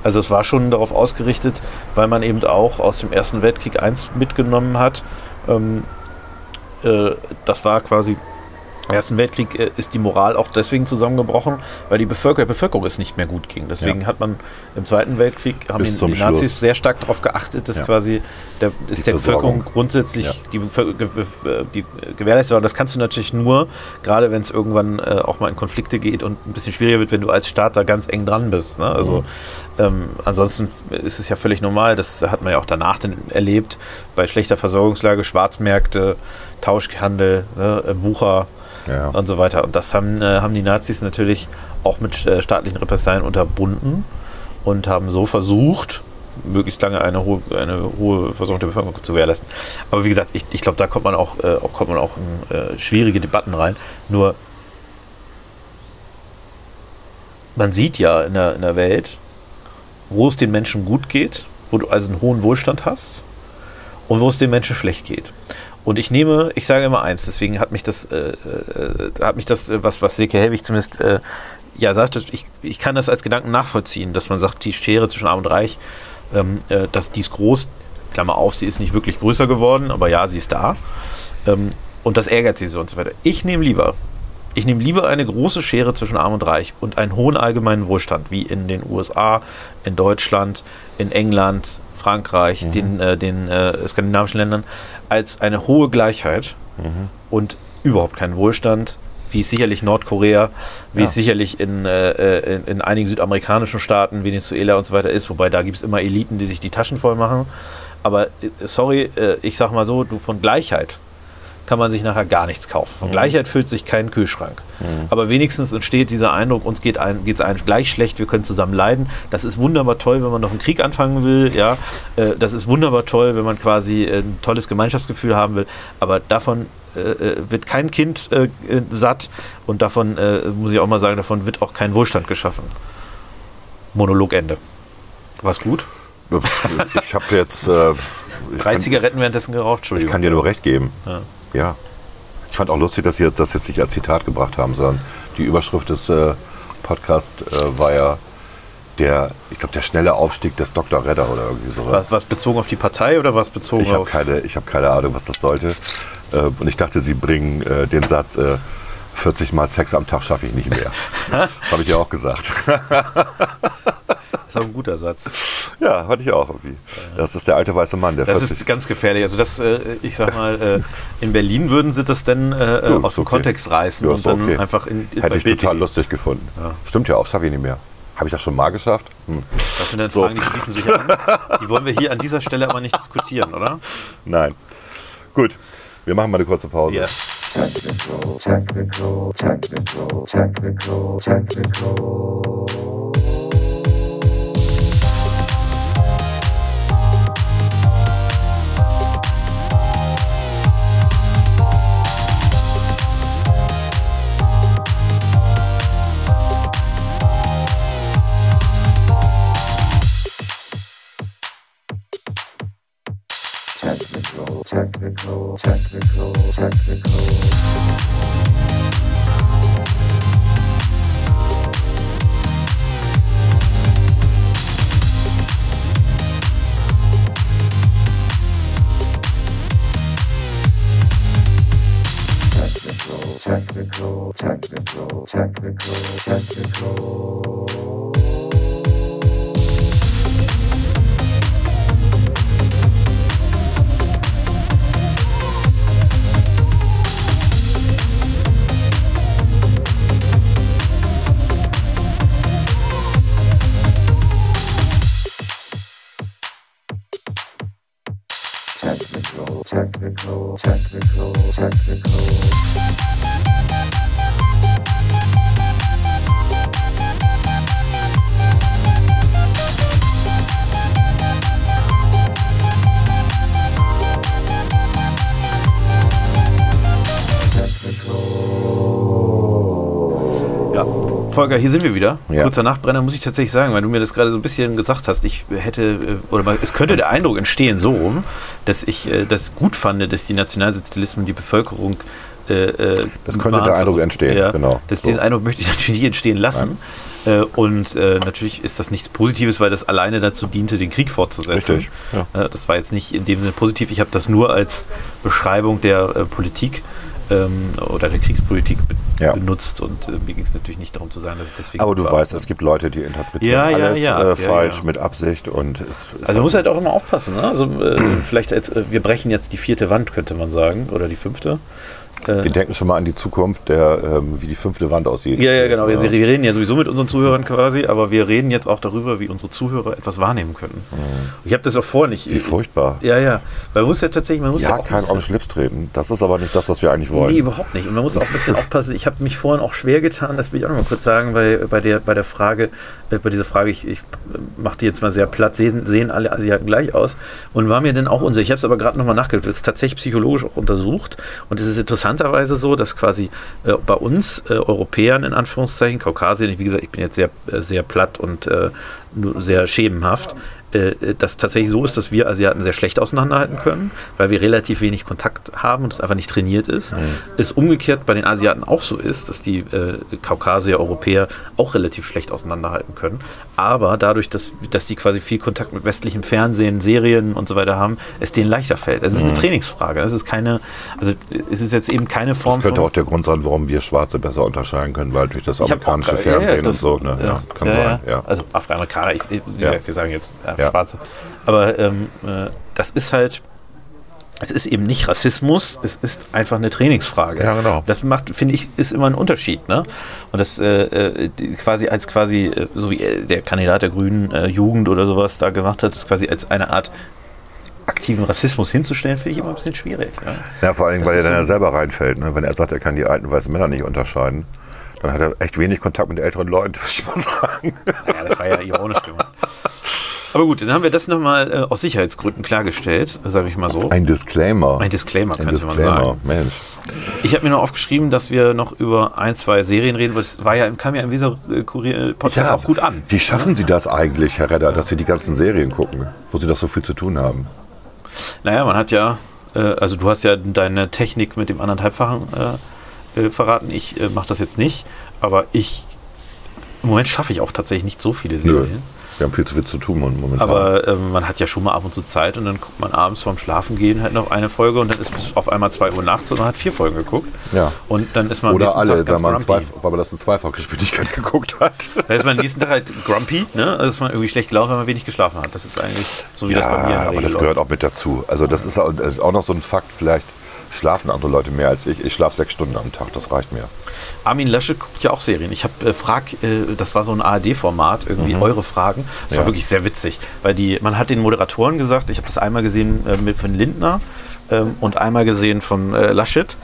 Also es war schon darauf ausgerichtet, weil man eben auch aus dem Ersten Weltkrieg eins mitgenommen hat. Ähm, äh, das war quasi im Ersten Weltkrieg äh, ist die Moral auch deswegen zusammengebrochen, weil die Bevölkerung, der Bevölkerung es nicht mehr gut ging. Deswegen Ja. hat man im Zweiten Weltkrieg haben Bis die, die Nazis Schluss. sehr stark darauf geachtet, dass Ja. quasi der, ist der. Bevölkerung grundsätzlich Ja. die, äh, die äh, gewährleistet war. Und das kannst du natürlich nur, gerade wenn es irgendwann äh, auch mal in Konflikte geht und ein bisschen schwieriger wird, wenn du als Staat da ganz eng dran bist. Ne? Also ähm, ansonsten ist es ja völlig normal, das hat man ja auch danach dann erlebt, bei schlechter Versorgungslage, Schwarzmärkte, Tauschhandel, ne, Wucher Ja. und so weiter. Und das haben, äh, haben die Nazis natürlich auch mit äh, staatlichen Repressalien unterbunden und haben so versucht, möglichst lange eine hohe, eine hohe Versorgung der Bevölkerung zu gewährleisten. Aber wie gesagt, ich, ich glaube, da kommt man auch, äh, kommt man auch in äh, schwierige Debatten rein. Nur man sieht ja in der, in der Welt, wo es den Menschen gut geht, wo du also einen hohen Wohlstand hast und wo es den Menschen schlecht geht. Und ich nehme, ich sage immer eins, deswegen hat mich das, äh, äh, hat mich das, äh, was, was Seke Helwig zumindest äh, ja, sagt es, ich, ich kann das als Gedanken nachvollziehen, dass man sagt, die Schere zwischen Arm und Reich, ähm, äh, dass die ist groß, Klammer auf, sie ist nicht wirklich größer geworden, aber ja, sie ist da. Ähm, und das ärgert sie so und so weiter. Ich nehme lieber, ich nehme lieber eine große Schere zwischen Arm und Reich und einen hohen allgemeinen Wohlstand, wie in den USA, in Deutschland, in England, Frankreich, den, äh, den äh, skandinavischen Ländern, als eine hohe Gleichheit und überhaupt keinen Wohlstand, wie es sicherlich Nordkorea, wie Ja. es sicherlich in, äh, in, in einigen südamerikanischen Staaten, Venezuela und so weiter ist, wobei da gibt es immer Eliten, die sich die Taschen voll machen. Aber äh, sorry, äh, ich sag mal so, du von Gleichheit kann man sich nachher gar nichts kaufen. Von Gleichheit füllt sich kein Kühlschrank. Aber wenigstens entsteht dieser Eindruck, uns geht ein, geht's allen gleich schlecht, wir können zusammen leiden. Das ist wunderbar toll, wenn man noch einen Krieg anfangen will. Ja, Äh, das ist wunderbar toll, wenn man quasi äh, ein tolles Gemeinschaftsgefühl haben will. Aber davon äh, äh, wird kein Kind äh, satt und davon, muss ich auch mal sagen, davon wird auch kein Wohlstand geschaffen. Monolog Ende. War's gut? Ich habe jetzt. Ich, Drei Zigaretten währenddessen geraucht, ich Entschuldigung. kann dir nur recht geben. Ja. Ja. Ich fand auch lustig, dass Sie das jetzt nicht als Zitat gebracht haben, sondern die Überschrift des äh, Podcasts äh, war ja der, ich glaube, der schnelle Aufstieg des Dr. Redder oder irgendwie sowas. Was, was bezogen auf die Partei oder was bezogen Ich habe auf. keine, ich hab keine Ahnung, was das sollte. Äh, und ich dachte, Sie bringen äh, den Satz, äh, 40 Mal Sex am Tag schaffe ich nicht mehr. das habe ich ja auch gesagt. Das ist auch ein guter Satz. ja, hatte ich auch irgendwie. Das ist der alte weiße Mann, der Das 40. ist ganz gefährlich. Also das, äh, ich sag mal, äh, in Berlin würden sie das dann äh, Ja, aus dem okay. Kontext reißen Ja, und dann okay. einfach in, in Hätte ich Bild- total lustig gefunden. Stimmt ja auch, schaffe ich nicht mehr. Habe ich das schon mal geschafft? Hm. Das sind dann So. Fragen, die schließen sich an. Die wollen wir hier an dieser Stelle aber nicht diskutieren, oder? Nein. Gut, wir machen mal eine kurze Pause. Ja. Technical, technical, technical, technical, technical. Technical, technical, technical, technical. Technical, technical, technical, technical, technical. Technical, technical, technical, Volker, hier sind wir wieder. Ja. Kurzer Nachbrenner muss ich tatsächlich sagen, weil du mir das gerade so ein bisschen gesagt hast. Ich hätte, äh, oder mal, es könnte der Eindruck entstehen, so rum, dass ich äh, das gut fand, dass die Nationalsozialisten die Bevölkerung. Äh, äh, Das könnte der Eindruck entstehen, ja, genau. Das, So. Den Eindruck möchte ich natürlich nicht entstehen lassen. Äh, und äh, natürlich ist das nichts Positives, weil das alleine dazu diente, den Krieg fortzusetzen. Richtig, ja. Das war jetzt nicht in dem Sinne positiv. Ich habe das nur als Beschreibung der Politik ähm, oder der Kriegspolitik be Ja. benutzt und äh, mir ging es natürlich nicht darum zu sagen, dass es deswegen. Aber du weißt, es gibt Leute, die interpretieren Ja, alles ja, äh, falsch mit Absicht und es ist Also man muss halt auch immer aufpassen. Ne? Also äh, vielleicht jetzt, äh, wir brechen jetzt die vierte Wand, könnte man sagen, oder die fünfte. Wir denken schon mal an die Zukunft, der, ähm, wie die fünfte Wand aussieht. Ja, ja, genau. Wir, wir reden ja sowieso mit unseren Zuhörern quasi, aber wir reden jetzt auch darüber, wie unsere Zuhörer etwas wahrnehmen können. Ich habe das auch vor nicht. Wie furchtbar. Ja, ja. Man muss ja tatsächlich, man muss ja, Ja, auch kein ein auf den Schlips treten. Das ist aber nicht das, was wir eigentlich wollen. Nee, überhaupt nicht. Und man muss auch ein bisschen aufpassen. Ich habe mich vorhin auch schwer getan, das will ich auch noch mal kurz sagen, bei, bei, der, bei der Frage, äh, bei dieser Frage, ich, ich mache die jetzt mal sehr platt, sehen, sehen alle Asiaten gleich aus und war mir dann auch unsicher. Ich habe es aber gerade nochmal nachgeguckt. Das ist tatsächlich psychologisch auch untersucht und es ist interessanterweise so, dass quasi äh, bei uns äh, Europäern in Anführungszeichen, Kaukasien, wie gesagt, ich bin jetzt sehr, äh, sehr platt und äh, sehr schemenhaft, äh, das tatsächlich so ist, dass wir Asiaten sehr schlecht auseinanderhalten können, weil wir relativ wenig Kontakt haben und es einfach nicht trainiert ist. Es umgekehrt bei den Asiaten auch so ist, dass die äh, Kaukasier, Europäer auch relativ schlecht auseinanderhalten können. Aber dadurch, dass, dass die quasi viel Kontakt mit westlichem Fernsehen, Serien und so weiter haben, es denen leichter fällt. Es ist eine Trainingsfrage. Es ist keine, also es ist jetzt eben keine Form Das könnte auch der Grund sein, warum wir Schwarze besser unterscheiden können, weil durch das hab auch amerikanische gerade- ja, ja, Fernsehen das- und so. Ne? Ja, kann sein, ja. Also Afroamerikaner, ich, ich, Ja. wir sagen jetzt äh, Ja. Schwarze. Aber ähm, äh, das ist halt, es ist eben nicht Rassismus, es ist einfach eine Trainingsfrage. Ja, genau. Das macht, finde ich, ist immer ein Unterschied. Ne? Und das äh, äh, quasi als quasi, äh, so wie äh, der Kandidat der Grünen äh, Jugend oder sowas da gemacht hat, ist quasi als eine Art aktiven Rassismus hinzustellen, finde ich immer ein bisschen schwierig. Ja? Ja, vor allen Dingen, Das weil er dann ja selber reinfällt. Ne? Wenn er sagt, er kann die alten weißen Männer nicht unterscheiden, dann hat er echt wenig Kontakt mit älteren Leuten, würde ich mal sagen. Ja, das war ja ironisch gemacht. Aber gut, dann haben wir das nochmal äh, aus Sicherheitsgründen klargestellt, sage ich mal so. Ein Disclaimer. Ein Disclaimer, Ein könnte man Disclaimer, sagen. Mensch. Ich habe mir noch aufgeschrieben, dass wir noch über ein, zwei Serien reden, weil es war ja, kam ja im Weser-Kurier-Podcast auch gut an. Wie schaffen Sie das eigentlich, Herr Redder, dass Sie die ganzen Serien gucken, wo Sie doch so viel zu tun haben? Naja, man hat ja, äh, also du hast ja deine Technik mit dem anderthalbfachen äh, äh, verraten. Ich äh, mache das jetzt nicht, aber ich, im Moment schaffe ich auch tatsächlich nicht so viele. Serien. Wir haben viel zu viel zu tun momentan. Aber ähm, man hat ja schon mal ab und zu Zeit und dann guckt man abends vorm Schlafen gehen halt noch eine Folge und dann ist es auf einmal 2 Uhr nachts und man hat vier Folgen geguckt. Ja. Und dann ist man Oder alle, weil man, zwei, weil man das in Zweifachgeschwindigkeit geguckt hat. Da ist man am nächsten Tag halt grumpy, ne? Also ist man irgendwie schlecht gelaunt, wenn man wenig geschlafen hat. Das ist eigentlich so wie das bei mir der aber das gehört auch mit dazu. Also das ist, auch- das ist auch noch so ein Fakt, vielleicht schlafen andere Leute mehr als ich. Ich schlafe sechs Stunden am Tag, das reicht mir. Armin Lasche guckt ja auch Serien. Ich habe äh, Frag, äh, das war so ein ARD-Format, irgendwie eure Fragen. Das war Mhm. Ja. wirklich sehr witzig, weil die, man hat den Moderatoren gesagt, ich habe das einmal gesehen äh, mit von Lindner ähm, und einmal gesehen von äh, Laschet.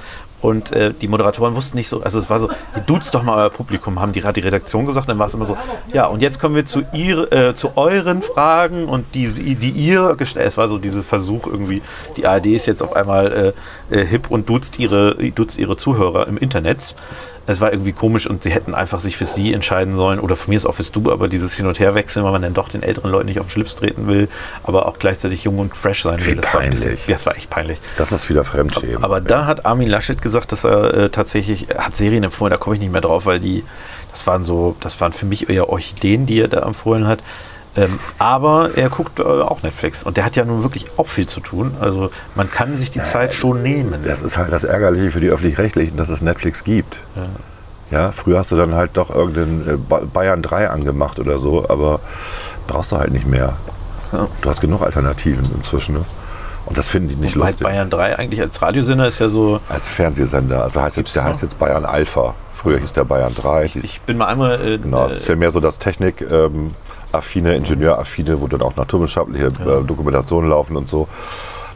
Und äh, die Moderatoren wussten nicht so, also es war so, duzt doch mal euer Publikum, haben die, die Redaktion gesagt, dann war es immer so, ja, und jetzt kommen wir zu, ihr, äh, zu euren Fragen und die, die ihr gestellt, es war so dieser Versuch irgendwie, die ARD ist jetzt auf einmal äh, äh, hip und duzt ihre, duzt ihre Zuhörer im Internet. Es war irgendwie komisch und sie hätten einfach sich für sie entscheiden sollen oder von mir ist auch fürs Du, aber dieses Hin- und Herwechseln, weil man dann doch den älteren Leuten nicht auf den Schlips treten will, aber auch gleichzeitig jung und fresh sein will. Das war, ein bisschen, peinlich. ja, das war echt peinlich. Das ist wieder Fremdschämen. Aber da hat Armin Laschet gesagt, dass er äh, tatsächlich, hat Serien empfohlen, da komme ich nicht mehr drauf, weil die, das waren so, das waren für mich eher Orchideen, die er da empfohlen hat. Ähm, aber er guckt äh, auch Netflix und der hat ja nun wirklich auch viel zu tun. Also man kann sich die Zeit schon nehmen. Das ist halt das Ärgerliche für die Öffentlich-Rechtlichen, dass es Netflix gibt. Ja. früher hast du dann halt doch irgendeinen äh, Ba- Bayern 3 angemacht oder so, aber brauchst du halt nicht mehr. Ja. Du hast genug Alternativen inzwischen. Ne? Und das finden die nicht Bei lustig. Bayern 3 eigentlich als Radiosender ist ja so, Als Fernsehsender. Also heißt jetzt, der noch? heißt jetzt Bayern Alpha. Früher hieß der Bayern 3. Die- ich bin mal einmal äh, Genau, es ist ja mehr so das Technik-affine, Ingenieur-affine, wo dann auch naturwissenschaftliche äh, Dokumentationen laufen und so.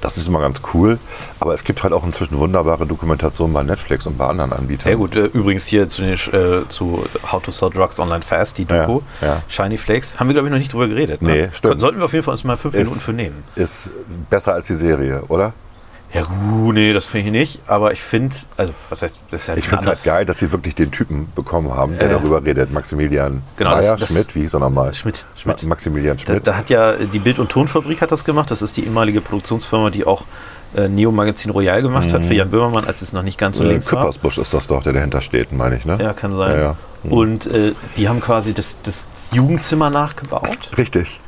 Das ist immer ganz cool. Aber es gibt halt auch inzwischen wunderbare Dokumentationen bei Netflix und bei anderen Anbietern. Sehr gut. Äh, Übrigens hier zu, den, äh, zu How to Sell Drugs Online Fast, die Doku. Ja, ja. Shiny Flakes. Haben wir, glaube ich, noch nicht drüber geredet. Ne? Nee, stimmt. Sollten wir auf jeden Fall uns mal fünf Minuten Ist, für nehmen. ist besser als die Serie, oder? Ja, gut, nee, das finde ich nicht. Aber ich finde, also, was heißt, das ist ja Ich finde es halt geil, dass sie wirklich den Typen bekommen haben, der Ja. darüber redet. Maximilian Genau, Meyer, das- das- Schmidt, wie hieß er nochmal? Schmidt, Ma Schmidt. Maximilian Da, Schmidt. da hat ja äh, die Bild- und Tonfabrik hat das gemacht. Das ist die ehemalige Produktionsfirma, die auch äh, Neo Magazin Royal gemacht Mhm. hat für Jan Böhmermann, als es noch nicht ganz so Äh, links war. Küppersbusch ist das doch, der dahinter steht, meine ich, ne? Ja, kann sein. Ja, ja. Mhm. Und äh, die haben quasi das, das Jugendzimmer nachgebaut. Richtig.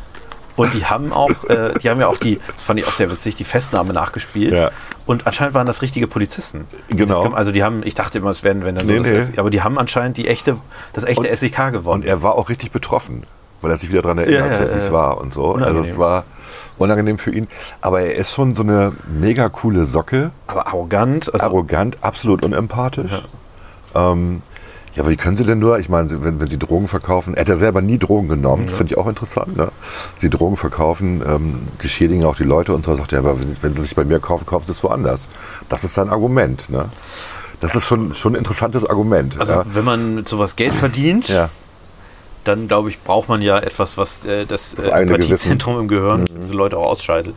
Und die haben auch, äh, die haben ja auch die, das fand ich auch sehr witzig, die Festnahme nachgespielt. Ja. Und anscheinend waren das richtige Polizisten. Genau. Kam- Also die haben, ich dachte immer, es wären, wenn dann so Nee, das, nee. aber die haben anscheinend die echte, das echte Und- SEK gewonnen. Und er war auch richtig betroffen, weil er sich wieder daran erinnert Ja, ja, hat, wie es war und so. Also Unangenehm. es war unangenehm für ihn. Aber er ist schon so eine mega coole Socke, aber arrogant. Also, arrogant, absolut unempathisch. Ähm, ja, aber wie können Sie denn nur, ich meine, wenn, wenn Sie Drogen verkaufen, er hat ja selber nie Drogen genommen, das finde ich auch interessant, ne? Sie Drogen verkaufen, ähm, die schädigen auch die Leute und so, sagt er, aber wenn, wenn Sie sich bei mir kaufen, kaufen Sie es woanders. Das ist sein Argument, ne? Das ist schon, schon ein interessantes Argument. also ja. wenn man mit sowas Geld verdient, ja. Dann glaube ich, braucht man ja etwas, was äh, das, Das äh, Empathiezentrum im Gehirn diese Leute auch ausschaltet.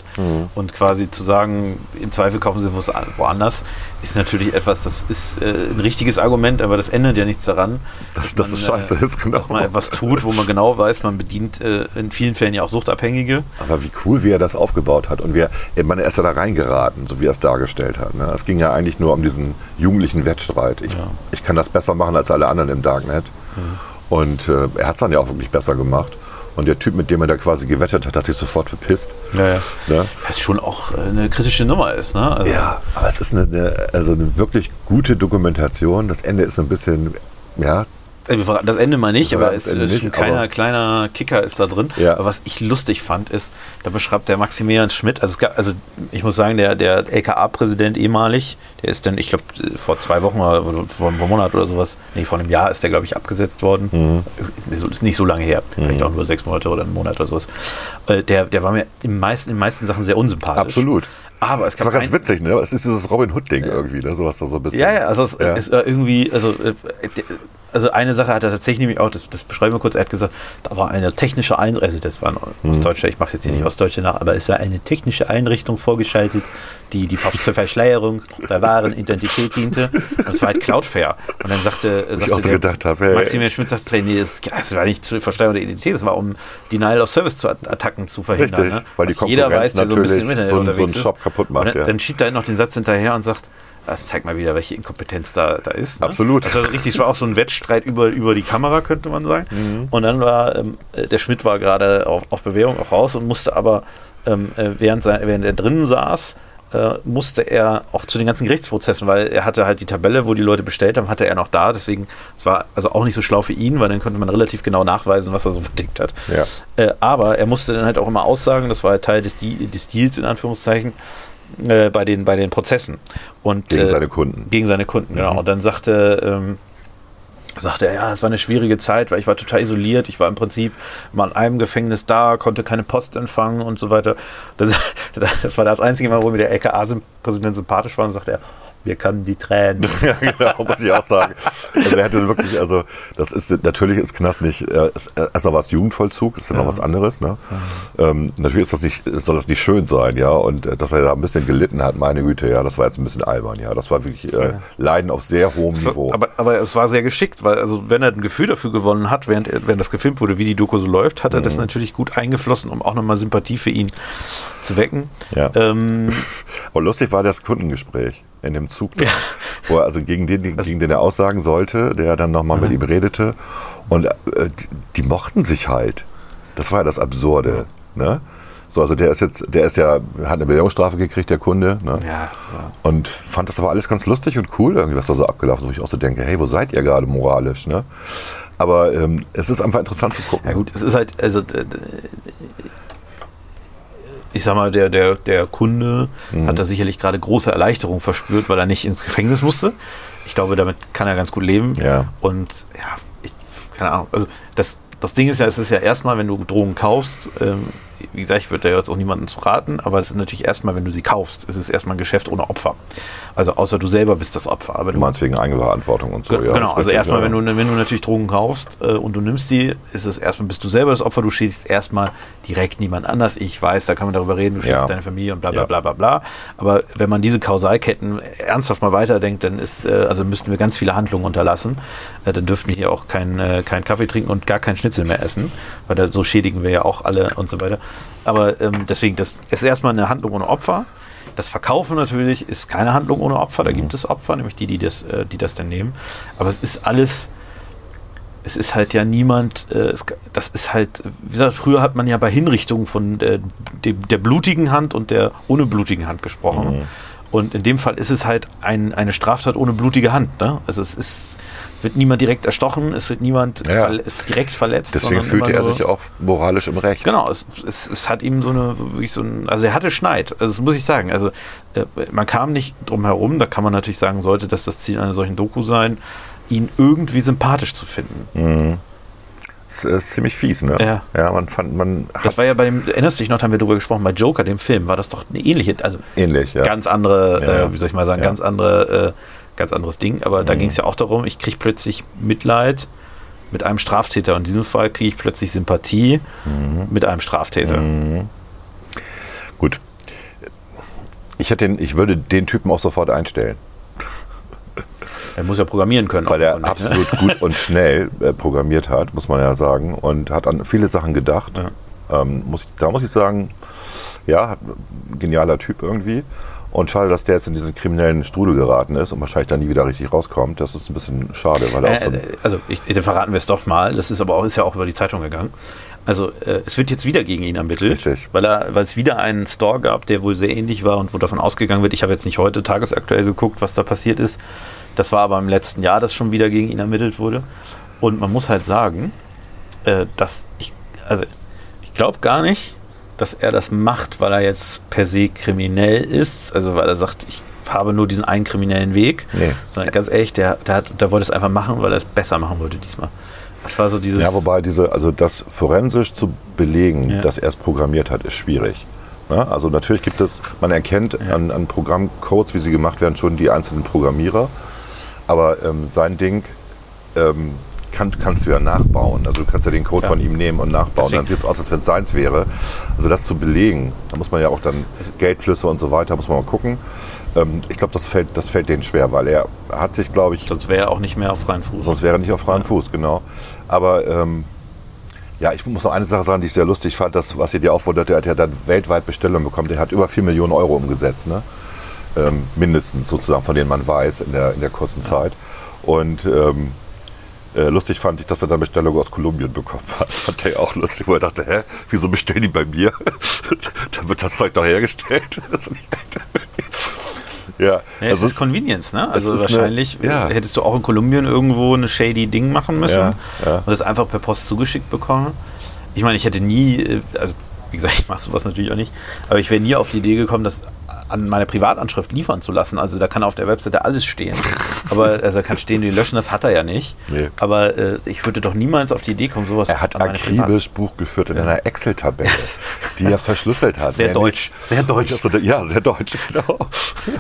Und quasi zu sagen, im Zweifel kaufen sie woanders, ist natürlich etwas, das ist äh, ein richtiges Argument, aber das ändert ja nichts daran. Das, dass das ist man, scheiße, äh, ist genau. Dass man etwas tut, wo man genau weiß, man bedient äh, in vielen Fällen ja auch Suchtabhängige. Aber wie cool, wie er das aufgebaut hat. Und meine, er ist ja da reingeraten, so wie er es dargestellt hat. Ne? Es ging ja eigentlich nur um diesen jugendlichen Wettstreit. Ich, ich kann das besser machen als alle anderen im Darknet. Und äh, er hat es dann ja auch wirklich besser gemacht. Und der Typ, mit dem er da quasi gewettet hat, hat sich sofort verpisst. Ja, ja. Ne? Was schon auch äh, eine kritische Nummer ist, ne? Also, Ja, aber es ist eine, eine, also eine wirklich gute Dokumentation. Das Ende ist ein bisschen, ja, wir verraten Das Ende mal nicht, aber es ist ein kleiner, kleiner Kicker ist da drin. Ja. Aber was ich lustig fand, ist, da beschreibt der Maximilian Schmidt, also, gab, also ich muss sagen, der, der LKA-Präsident ehemalig, der ist dann, ich glaube, vor zwei Wochen oder vor einem Monat oder sowas, nee, vor einem Jahr ist der, glaube ich, abgesetzt worden. Mhm. Ist, nicht so lange her, vielleicht auch nur sechs Monate oder einen Monat oder sowas. Äh, Der, der war mir im meisten, in den meisten Sachen sehr unsympathisch. absolut. Aber es Das war gab ganz witzig, ne? Es ist dieses Robin Hood-Ding irgendwie, ne? Sowas da so ein bisschen. Ja, ja, also es Ja. ist äh, irgendwie, also, äh, also eine Sache hat er tatsächlich nämlich auch, das, das beschreiben wir kurz, er hat gesagt, da war eine technische Einrichtung, also das war ein Mhm. Ostdeutscher, ich mache jetzt hier nicht Ostdeutsche nach, aber es war eine technische Einrichtung vorgeschaltet, die, die zur Verschleierung der wahren Identität diente. Und es war halt Cloudflare. Und dann sagte, sagte auch so der- gedacht habe, hey. Maximilian Schmidt sagte, hey, nee, das, das war nicht zur Verschleierung der Identität, das war um Denial of Service zu Attacken zu verhindern. Richtig, ne? weil die Was jeder Konkurrenz weiß, der so ein bisschen im natürlich Internet so einen- so einen unterwegs ist. Shop kaputt macht, Und dann, ja. dann schiebt er noch den Satz hinterher und sagt, das zeigt mal wieder, welche Inkompetenz da, da ist. Ne? Absolut. Also richtig, es war auch so ein Wettstreit über, über die Kamera, könnte man sagen. Mhm. Und dann war, ähm, äh, der Schmidt war gerade auf, auf Bewährung auch raus und musste aber, ähm, äh, während, sein, während er drinnen saß, äh, musste er auch zu den ganzen Gerichtsprozessen, weil er hatte halt die Tabelle, wo die Leute bestellt haben, hatte er noch da. Deswegen, es war also auch nicht so schlau für ihn, weil dann konnte man relativ genau nachweisen, was er so verdickt hat. Ja. Äh, aber er musste dann halt auch immer aussagen, das war halt Teil des, Di- des Deals in Anführungszeichen, äh, bei, den, bei den Prozessen. Und, Gegen äh, seine Kunden. Gegen seine Kunden, genau. Und dann sagte, ähm, sagte er, ja, es war eine schwierige Zeit, weil ich war total isoliert. Ich war im Prinzip mal in einem Gefängnis da, konnte keine Post empfangen und so weiter. Das, das war das einzige Mal, wo mir der LKA-Präsident sympathisch war und sagte er, wir können die Tränen. Ja, genau, muss ich auch sagen. Also er hätte wirklich, also das ist natürlich ist Knast nicht, äh, ist- erstmal war es Jugendvollzug, ist ja noch was anderes. Ne? Ähm, natürlich ist das nicht, soll das nicht schön sein, ja. Und äh, dass er da ein bisschen gelitten hat, meine Güte, ja, das war jetzt ein bisschen albern, ja. Das war wirklich äh, Leiden auf sehr hohem Niveau. Aber, aber es war sehr geschickt, weil also wenn er ein Gefühl dafür gewonnen hat, während, während das gefilmt wurde, wie die Doku so läuft, hat er Mhm. das natürlich gut eingeflossen, um auch nochmal Sympathie für ihn zu wecken. Ja. Ähm, Aber lustig war das Kundengespräch in dem Zug, da, wo er also gegen den, gegen den er aussagen sollte, der dann nochmal mit ihm redete. Und äh, die, die mochten sich halt. Das war ja das Absurde. Ne? So, also der ist jetzt, der ist ja, hat eine Bewährungsstrafe gekriegt, der Kunde. Ne? ja, ja. Und fand das aber alles ganz lustig und cool, irgendwie, was da so abgelaufen ist, wo ich auch so denke, hey, wo seid ihr gerade moralisch? Ne? Aber ähm, es ist einfach interessant zu gucken. Ja gut, es ist halt, also ich sag mal, der, der, der Kunde Mhm. hat da sicherlich gerade große Erleichterung verspürt, weil er nicht ins Gefängnis musste. Ich glaube, damit kann er ganz gut leben. Ja. Und ja, ich, keine Ahnung, also das, das Ding ist ja, es ist ja erstmal, wenn du Drogen kaufst, ähm, wie gesagt, ich würde da jetzt auch niemandem zu raten, aber es ist natürlich erstmal, wenn du sie kaufst, es ist erstmal ein Geschäft ohne Opfer. Also außer du selber bist das Opfer. Aber Du du meinst wegen Eigenverantwortung und so. Ge- ja, genau, also erstmal, wenn du, wenn du natürlich Drogen kaufst äh, und du nimmst die, ist es erstmal, bist du selber das Opfer, du schädigst erstmal direkt niemand anders. Ich weiß, da kann man darüber reden, du schädigst Ja. deine Familie und bla bla Ja. bla bla bla. Aber wenn man diese Kausalketten ernsthaft mal weiterdenkt, dann ist, äh, also müssten wir ganz viele Handlungen unterlassen. Äh, dann dürften wir hier auch keinen äh, keinen Kaffee trinken und gar keinen Schnitzel mehr essen, weil da, so schädigen wir ja auch alle und so weiter. Aber ähm, deswegen, das ist erstmal eine Handlung ohne Opfer. Das Verkaufen natürlich ist keine Handlung ohne Opfer. Da gibt es Opfer, nämlich die, die das, äh, die das dann nehmen. Aber es ist alles, es ist halt ja niemand, äh, es, das ist halt, wie gesagt, früher hat man ja bei Hinrichtungen von äh, dem, der blutigen Hand und der ohne blutigen Hand gesprochen. Und in dem Fall ist es halt ein, eine Straftat ohne blutige Hand. Ne? Also es ist, wird niemand direkt erstochen, es wird niemand Ja. verle direkt verletzt. Deswegen fühlte er sich auch moralisch im Recht. Genau, es, es, es hat ihm so eine, so ein, also er hatte Schneid, also das muss ich sagen. Also äh, man kam nicht drum herum, da kann man natürlich sagen, sollte das das Ziel einer solchen Doku sein, ihn irgendwie sympathisch zu finden. Das ist ziemlich fies, ne? Ja. Ja, man fand, man Das war ja bei dem, erinnerst du dich noch, haben wir darüber gesprochen, bei Joker, dem Film, war das doch eine ähnliche, also ähnlich, ja. ganz andere, Ja. Äh, wie soll ich mal sagen, Ja. ganz andere, äh, ganz anderes Ding, aber da ging es ja auch darum, ich kriege plötzlich Mitleid mit einem Straftäter. Und in diesem Fall kriege ich plötzlich Sympathie mit einem Straftäter. Gut. Ich, hätte den, ich würde den Typen auch sofort einstellen, Er muss ja programmieren können. weil er absolut gut und schnell äh, programmiert hat, muss man ja sagen, und hat an viele Sachen gedacht. Ähm, muss, da muss ich sagen, ja, genialer Typ irgendwie. Und schade, dass der jetzt in diesen kriminellen Strudel geraten ist und wahrscheinlich dann nie wieder richtig rauskommt. Das ist ein bisschen schade, weil er auch so Äh, äh, also, ich, dann verraten wir es doch mal. Das ist aber auch, ist ja auch über die Zeitung gegangen. Also, äh, es wird jetzt wieder gegen ihn ermittelt, Richtig. weil, er, weil es wieder einen Store gab, der wohl sehr ähnlich war und wo davon ausgegangen wird. Ich habe jetzt nicht heute tagesaktuell geguckt, was da passiert ist. Das war aber im letzten Jahr, dass schon wieder gegen ihn ermittelt wurde. Und man muss halt sagen, äh, dass ich, also, ich glaube gar nicht, dass er das macht, weil er jetzt per se kriminell ist. Also, weil er sagt, ich habe nur diesen einen kriminellen Weg. Nee. Sondern ganz ehrlich, der, der, hat, der wollte es einfach machen, weil er es besser machen wollte diesmal. Das war so dieses. Ja, wobei diese, also das forensisch zu belegen, Ja. dass er es programmiert hat, ist schwierig. Ne? Also natürlich gibt es, man erkennt an, an Programmcodes, wie sie gemacht werden, schon die einzelnen Programmierer. Aber ähm, sein Ding ähm, kann, kannst du ja nachbauen. Also du kannst ja den Code Ja. von ihm nehmen und nachbauen. Deswegen- Dann sieht es aus, als wenn es seins wäre. Also das zu belegen, da muss man ja auch dann Geldflüsse und so weiter, muss man mal gucken. Ähm, ich glaube, das fällt, das fällt denen schwer, weil er hat sich, glaube ich, sonst wäre er auch nicht mehr auf freien Fuß. Sonst wäre er nicht auf freiem Fuß, genau. Aber ähm, ja, ich muss noch eine Sache sagen, die ich sehr lustig fand, das, was ihr dir auch wundert, der hat ja dann weltweit Bestellungen bekommen. Der hat über 4 Millionen Euro umgesetzt, ne? Ähm, mindestens sozusagen, von denen man weiß in der, in der kurzen Zeit. Und ähm, äh, lustig fand ich, dass er dann Bestellungen aus Kolumbien bekommen hat. Das fand er auch lustig, wo er dachte, hä, wieso bestellen die bei mir? da wird das Zeug doch hergestellt. ja, Ja, es also ist Convenience, ne? Also es ist eine- wahrscheinlich ja. hättest du auch in Kolumbien irgendwo eine shady Ding machen müssen Ja, ja. und das einfach per Post zugeschickt bekommen. Ich meine, ich hätte nie, äh, also wie gesagt, ich mache sowas natürlich auch nicht, aber ich wäre nie auf die Idee gekommen, das an meine Privatanschrift liefern zu lassen. Also da kann auf der Webseite alles stehen. Aber also da kann stehen, die löschen, das hat er ja nicht. Nee. Aber äh, ich würde doch niemals auf die Idee kommen, sowas Er hat akribisch Buch geführt in einer Excel-Tabelle, die er verschlüsselt hat. Sehr Ja, deutsch, nicht- sehr deutsch. So- Ja, sehr deutsch, genau.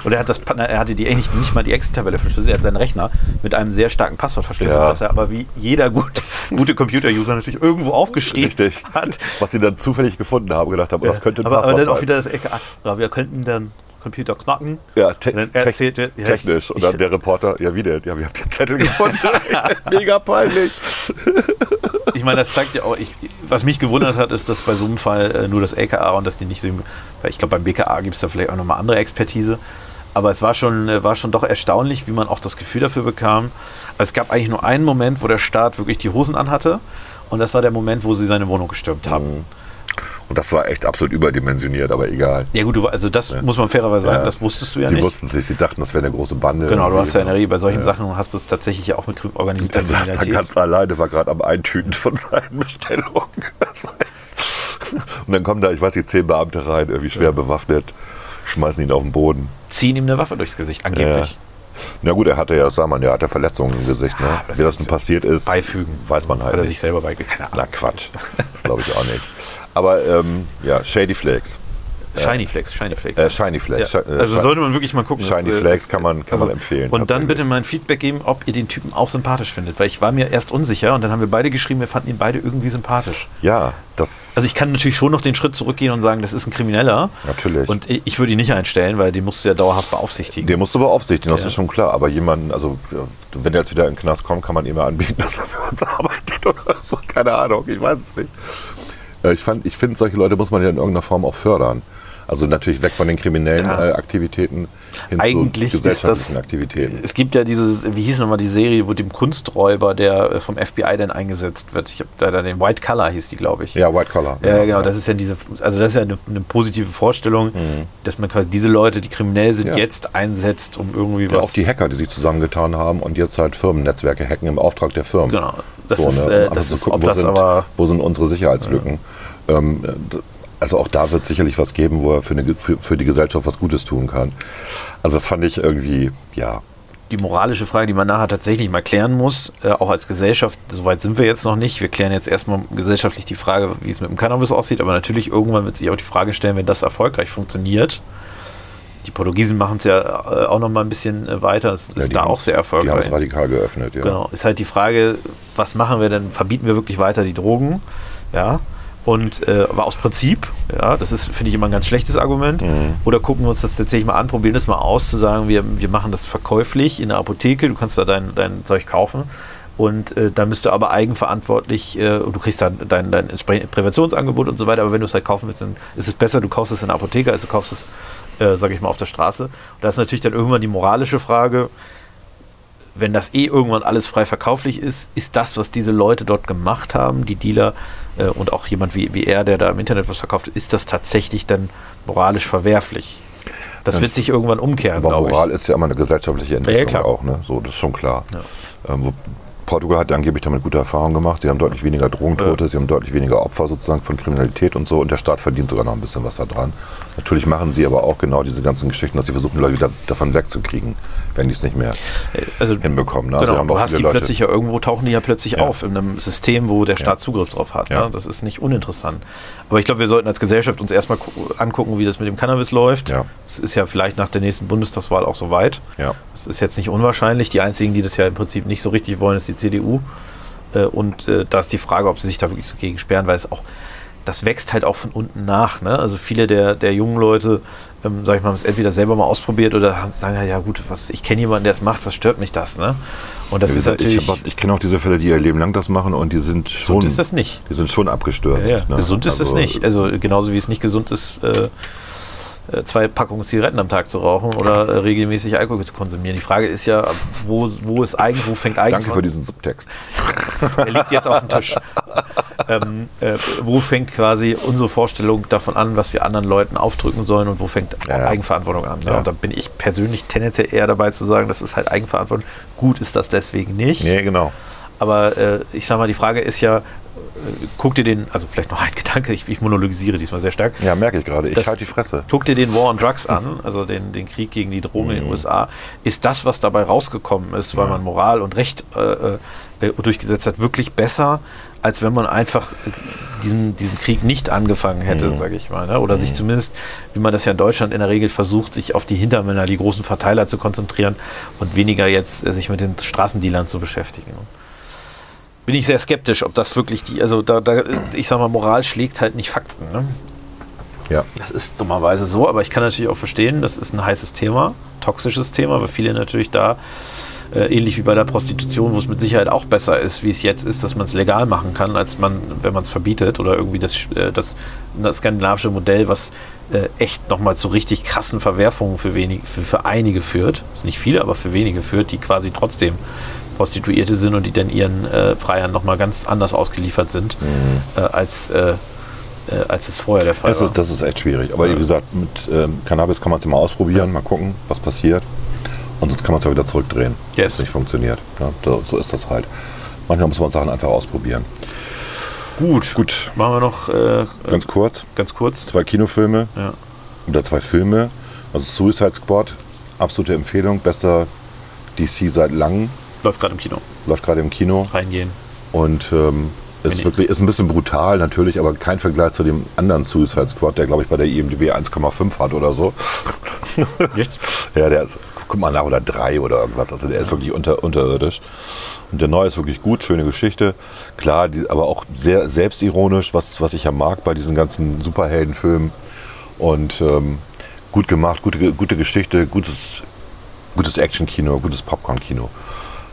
Und er, hat das, er hatte die eigentlich nicht mal die Excel-Tabelle verschlüsselt, er hat seinen Rechner mit einem sehr starken Passwort verschlüsselt, Ja. das er aber wie jeder gut, gute Computer-User natürlich irgendwo aufgeschrieben Richtig. hat. Was sie dann zufällig gefunden haben, gedacht haben, das könnte ein aber, aber Passwort dann auch wieder das Ecke, ah, wir könnten dann Computer knacken. ja, te Und te erzählte, ja, technisch. ich- Und dann der Reporter, ja wieder, ja, wir haben den Zettel gefunden. Mega peinlich. Ich meine, das zeigt ja auch, ich, was mich gewundert hat, ist, dass bei so einem Fall äh, nur das LKA und dass die nicht so, weil ich glaube, beim BKA gibt es da vielleicht auch nochmal andere Expertise. Aber es war schon, äh, war schon doch erstaunlich, wie man auch das Gefühl dafür bekam. Es gab eigentlich nur einen Moment, wo der Staat wirklich die Hosen anhatte. Und das war der Moment, wo sie seine Wohnung gestürmt haben. Und das war echt absolut überdimensioniert, aber egal. Ja gut, du, also das muss man fairerweise sagen, Ja. das wusstest du ja sie nicht. wussten sich, sie dachten, das wäre eine große Bande. Genau, du hast ja in der. Regel bei solchen Sachen hast du es tatsächlich ja auch mit krim- organisierter Er saß da ganz alleine, war gerade am Eintüten von seinen Bestellungen. Und dann kommen da, ich weiß nicht, zehn Beamte rein, irgendwie schwer bewaffnet, schmeißen ihn auf den Boden. Ziehen ihm eine Waffe durchs Gesicht, angeblich. Na gut, er hatte ja, das sah man ja, hat er Verletzungen im Gesicht. Ne? Das Wie das du passiert ist, Beifügen. weiß man halt Hat er nicht. sich selber beigefügt. Keine Ahnung. Na Quatsch, das glaube ich auch nicht. Aber ähm, ja, Shady Flakes. Shiny Flex, Shiny Flex. Äh, Shiny Flakes. Ja, äh, also sollte man wirklich mal gucken. Shiny das, äh, das- kann man, kann man empfehlen. Und dann bitte mal ein Feedback geben, ob ihr den Typen auch sympathisch findet. Weil ich war mir erst unsicher und dann haben wir beide geschrieben, wir fanden ihn beide irgendwie sympathisch. Ja, das. Also ich kann natürlich schon noch den Schritt zurückgehen und sagen, das ist ein Krimineller. Natürlich. Und ich würde ihn nicht einstellen, weil den musst du ja dauerhaft beaufsichtigen. Den musst du beaufsichtigen, das Ja. ist schon klar. Aber jemanden, also wenn er jetzt wieder in den Knast kommt, kann man ihm mal anbieten, dass er für uns arbeitet oder so. Keine Ahnung, ich weiß es nicht. Äh, Ich, fand- ich finde, solche Leute muss man ja in irgendeiner Form auch fördern. Also natürlich weg von den kriminellen Ja. äh, Aktivitäten hin Eigentlich zu ist gesellschaftlichen das- Aktivitäten. Es gibt ja dieses, wie hieß nochmal die Serie, wo dem Kunsträuber, der äh, vom FBI dann eingesetzt wird. Ich habe da da den White Collar hieß die, glaube ich. Ja, White Collar. Ja, genau, das ist ja diese, also das ist ja eine, eine positive Vorstellung, dass man quasi diese Leute, die kriminell sind, Mhm. Ja. jetzt einsetzt, um irgendwie Ja, was. auch die Hacker, die sich zusammengetan haben und jetzt halt Firmennetzwerke hacken im Auftrag der Firmen. Genau. Das so, ist, ne? äh, einfach zu gucken, wo sind, aber wo sind unsere Sicherheitslücken. Ähm, also auch da wird sicherlich was geben, wo er für, eine, für, für die Gesellschaft was Gutes tun kann. Also das fand ich irgendwie, ja, die moralische Frage, die man nachher tatsächlich mal klären muss, äh, auch als Gesellschaft, soweit sind wir jetzt noch nicht. Wir klären jetzt erstmal gesellschaftlich die Frage, wie es mit dem Cannabis aussieht, aber natürlich irgendwann wird sich auch die Frage stellen, wenn das erfolgreich funktioniert, Die Portugiesen machen es ja äh, auch noch mal ein bisschen äh, weiter. Es Ja, ist da auch sehr Die haben erfolgreich. es radikal geöffnet, ja. Genau. Ist halt die Frage, was machen wir denn? Verbieten wir wirklich weiter die Drogen? Ja. Und äh, aber aus Prinzip, ja, das ist, finde ich, immer ein ganz schlechtes Argument. Mhm. Oder gucken wir uns das tatsächlich mal an, probieren das mal aus, zu sagen, wir, wir machen das verkäuflich in der Apotheke, du kannst da dein, dein Zeug kaufen. Und äh, dann bist du aber eigenverantwortlich, äh, und du kriegst dann dein, dein entsprechendes Präventionsangebot und so weiter, aber wenn du es halt kaufen willst, dann ist es besser, du kaufst es in der Apotheke, als du kaufst es, äh, sag ich mal, auf der Straße. Und da ist natürlich dann irgendwann die moralische Frage, wenn das eh irgendwann alles frei verkauflich ist, ist das, was diese Leute dort gemacht haben, die Dealer äh, und auch jemand wie, wie er, der da im Internet was verkauft, ist das tatsächlich dann moralisch verwerflich? Das Ja, wird sich irgendwann umkehren, Aber Moral ich. ist ja immer eine gesellschaftliche Entwicklung klar. auch, ne? So, das ist schon klar. Ähm, wo- Portugal hat angeblich damit gute Erfahrungen gemacht. Sie haben deutlich weniger Drogentote, sie haben deutlich weniger Opfer sozusagen von Kriminalität und so. Und der Staat verdient sogar noch ein bisschen was da dran. Natürlich machen sie aber auch genau diese ganzen Geschichten, dass sie versuchen, Leute wieder davon wegzukriegen, wenn die es nicht mehr Also, hinbekommen. Ne? Also genau, haben du auch hast die Leute- plötzlich ja irgendwo, tauchen die ja plötzlich Ja. auf in einem System, wo der Staat Zugriff drauf hat. Ja. Ne? Das ist nicht uninteressant. Aber ich glaube, wir sollten als Gesellschaft uns erstmal gu- angucken, wie das mit dem Cannabis läuft. Ja. Es ist ja vielleicht nach der nächsten Bundestagswahl auch soweit. Ja. Das ist jetzt nicht unwahrscheinlich. Die einzigen, die das ja im Prinzip nicht so richtig wollen, ist die CDU. Äh, Und äh, da ist die Frage, ob sie sich da wirklich so gegen sperren, weil es auch, das wächst halt auch von unten nach. Ne? Also viele der, der jungen Leute, ähm, sag ich mal, haben es entweder selber mal ausprobiert oder haben sagen, ja, ja gut, was, ich kenne jemanden, der es macht, was stört mich das? Ne? Und das Wie ist natürlich. ich, ich kenne auch diese Fälle, die ihr Leben lang das machen und die sind schon, gesund ist das nicht. die sind schon abgestürzt. Ja, ja. ne? Gesund ist es Also, nicht. Also genauso wie es nicht gesund ist, äh, äh, zwei Packungen Zigaretten am Tag zu rauchen oder äh, regelmäßig Alkohol zu konsumieren. Die Frage ist ja, wo, wo ist eigen, wo fängt eigen Danke für diesen Subtext. Der liegt jetzt auf dem Tisch. ähm, äh, wo fängt quasi unsere Vorstellung davon an, was wir anderen Leuten aufdrücken sollen und wo fängt Ja. Eigenverantwortung an? Ne? Ja. Und da bin ich persönlich tendenziell eher dabei zu sagen, das ist halt Eigenverantwortung. Gut ist das deswegen nicht. Nee, genau. Aber äh, ich sag mal, die Frage ist ja, guck dir den, also vielleicht noch ein Gedanke, ich, ich monologisiere diesmal sehr stark. Ja, merke ich gerade. Ich halte die Fresse. Guck dir den War on Drugs an, also den, den Krieg gegen die Drogen Mhm. in den USA. Ist das, was dabei rausgekommen ist, weil man Moral und Recht äh, äh, durchgesetzt hat, wirklich besser, als wenn man einfach diesen, diesen Krieg nicht angefangen hätte, Mhm. sage ich mal. Ne? Oder sich zumindest, wie man das ja in Deutschland in der Regel versucht, sich auf die Hintermänner, die großen Verteiler zu konzentrieren und weniger jetzt äh, sich mit den Straßendealern zu beschäftigen. Bin ich sehr skeptisch, ob das wirklich die, also da, da ich sag mal, Moral schlägt halt nicht Fakten. Ne? Ja. Das ist dummerweise so, aber ich kann natürlich auch verstehen, das ist ein heißes Thema, toxisches Thema, weil viele natürlich da, äh, ähnlich wie bei der Prostitution, wo es mit Sicherheit auch besser ist, wie es jetzt ist, dass man es legal machen kann, als man, wenn man es verbietet oder irgendwie das, äh, das, das skandinavische Modell, was äh, echt nochmal zu richtig krassen Verwerfungen für, wenig, für, für einige führt, ist nicht viele, aber für wenige führt, die quasi trotzdem Prostituierte sind und die dann ihren äh, Freiern nochmal ganz anders ausgeliefert sind, äh, als, äh, äh, als es vorher der Fall Das war. ist, das ist echt schwierig. Aber wie gesagt, mit ähm, Cannabis kann man es immer ausprobieren, mal gucken, was passiert. Und sonst kann man es ja wieder zurückdrehen, Yes. wenn es nicht funktioniert. Ja, da, so ist das halt. Manchmal muss man Sachen einfach ausprobieren. Gut. Gut, Machen wir noch äh, ganz kurz. ganz kurz. Zwei Kinofilme Ja. oder zwei Filme. Also Suicide Squad, absolute Empfehlung. Bester DC seit langem. Läuft gerade im Kino. Läuft gerade im Kino. Reingehen. Und ähm, ist wirklich ist ein bisschen brutal natürlich, aber kein Vergleich zu dem anderen Suicide Squad, der glaube ich bei der IMDb 1,5 hat oder so. Echt? Ja, der ist, guck mal nach, oder drei oder irgendwas. Also der ist wirklich unter, unterirdisch. Und der neue ist wirklich gut, schöne Geschichte. Klar, die, aber auch sehr selbstironisch, was, was ich ja mag bei diesen ganzen Superheldenfilmen. Und ähm, gut gemacht, gute, gute Geschichte, gutes, gutes Action-Kino, gutes Popcorn-Kino.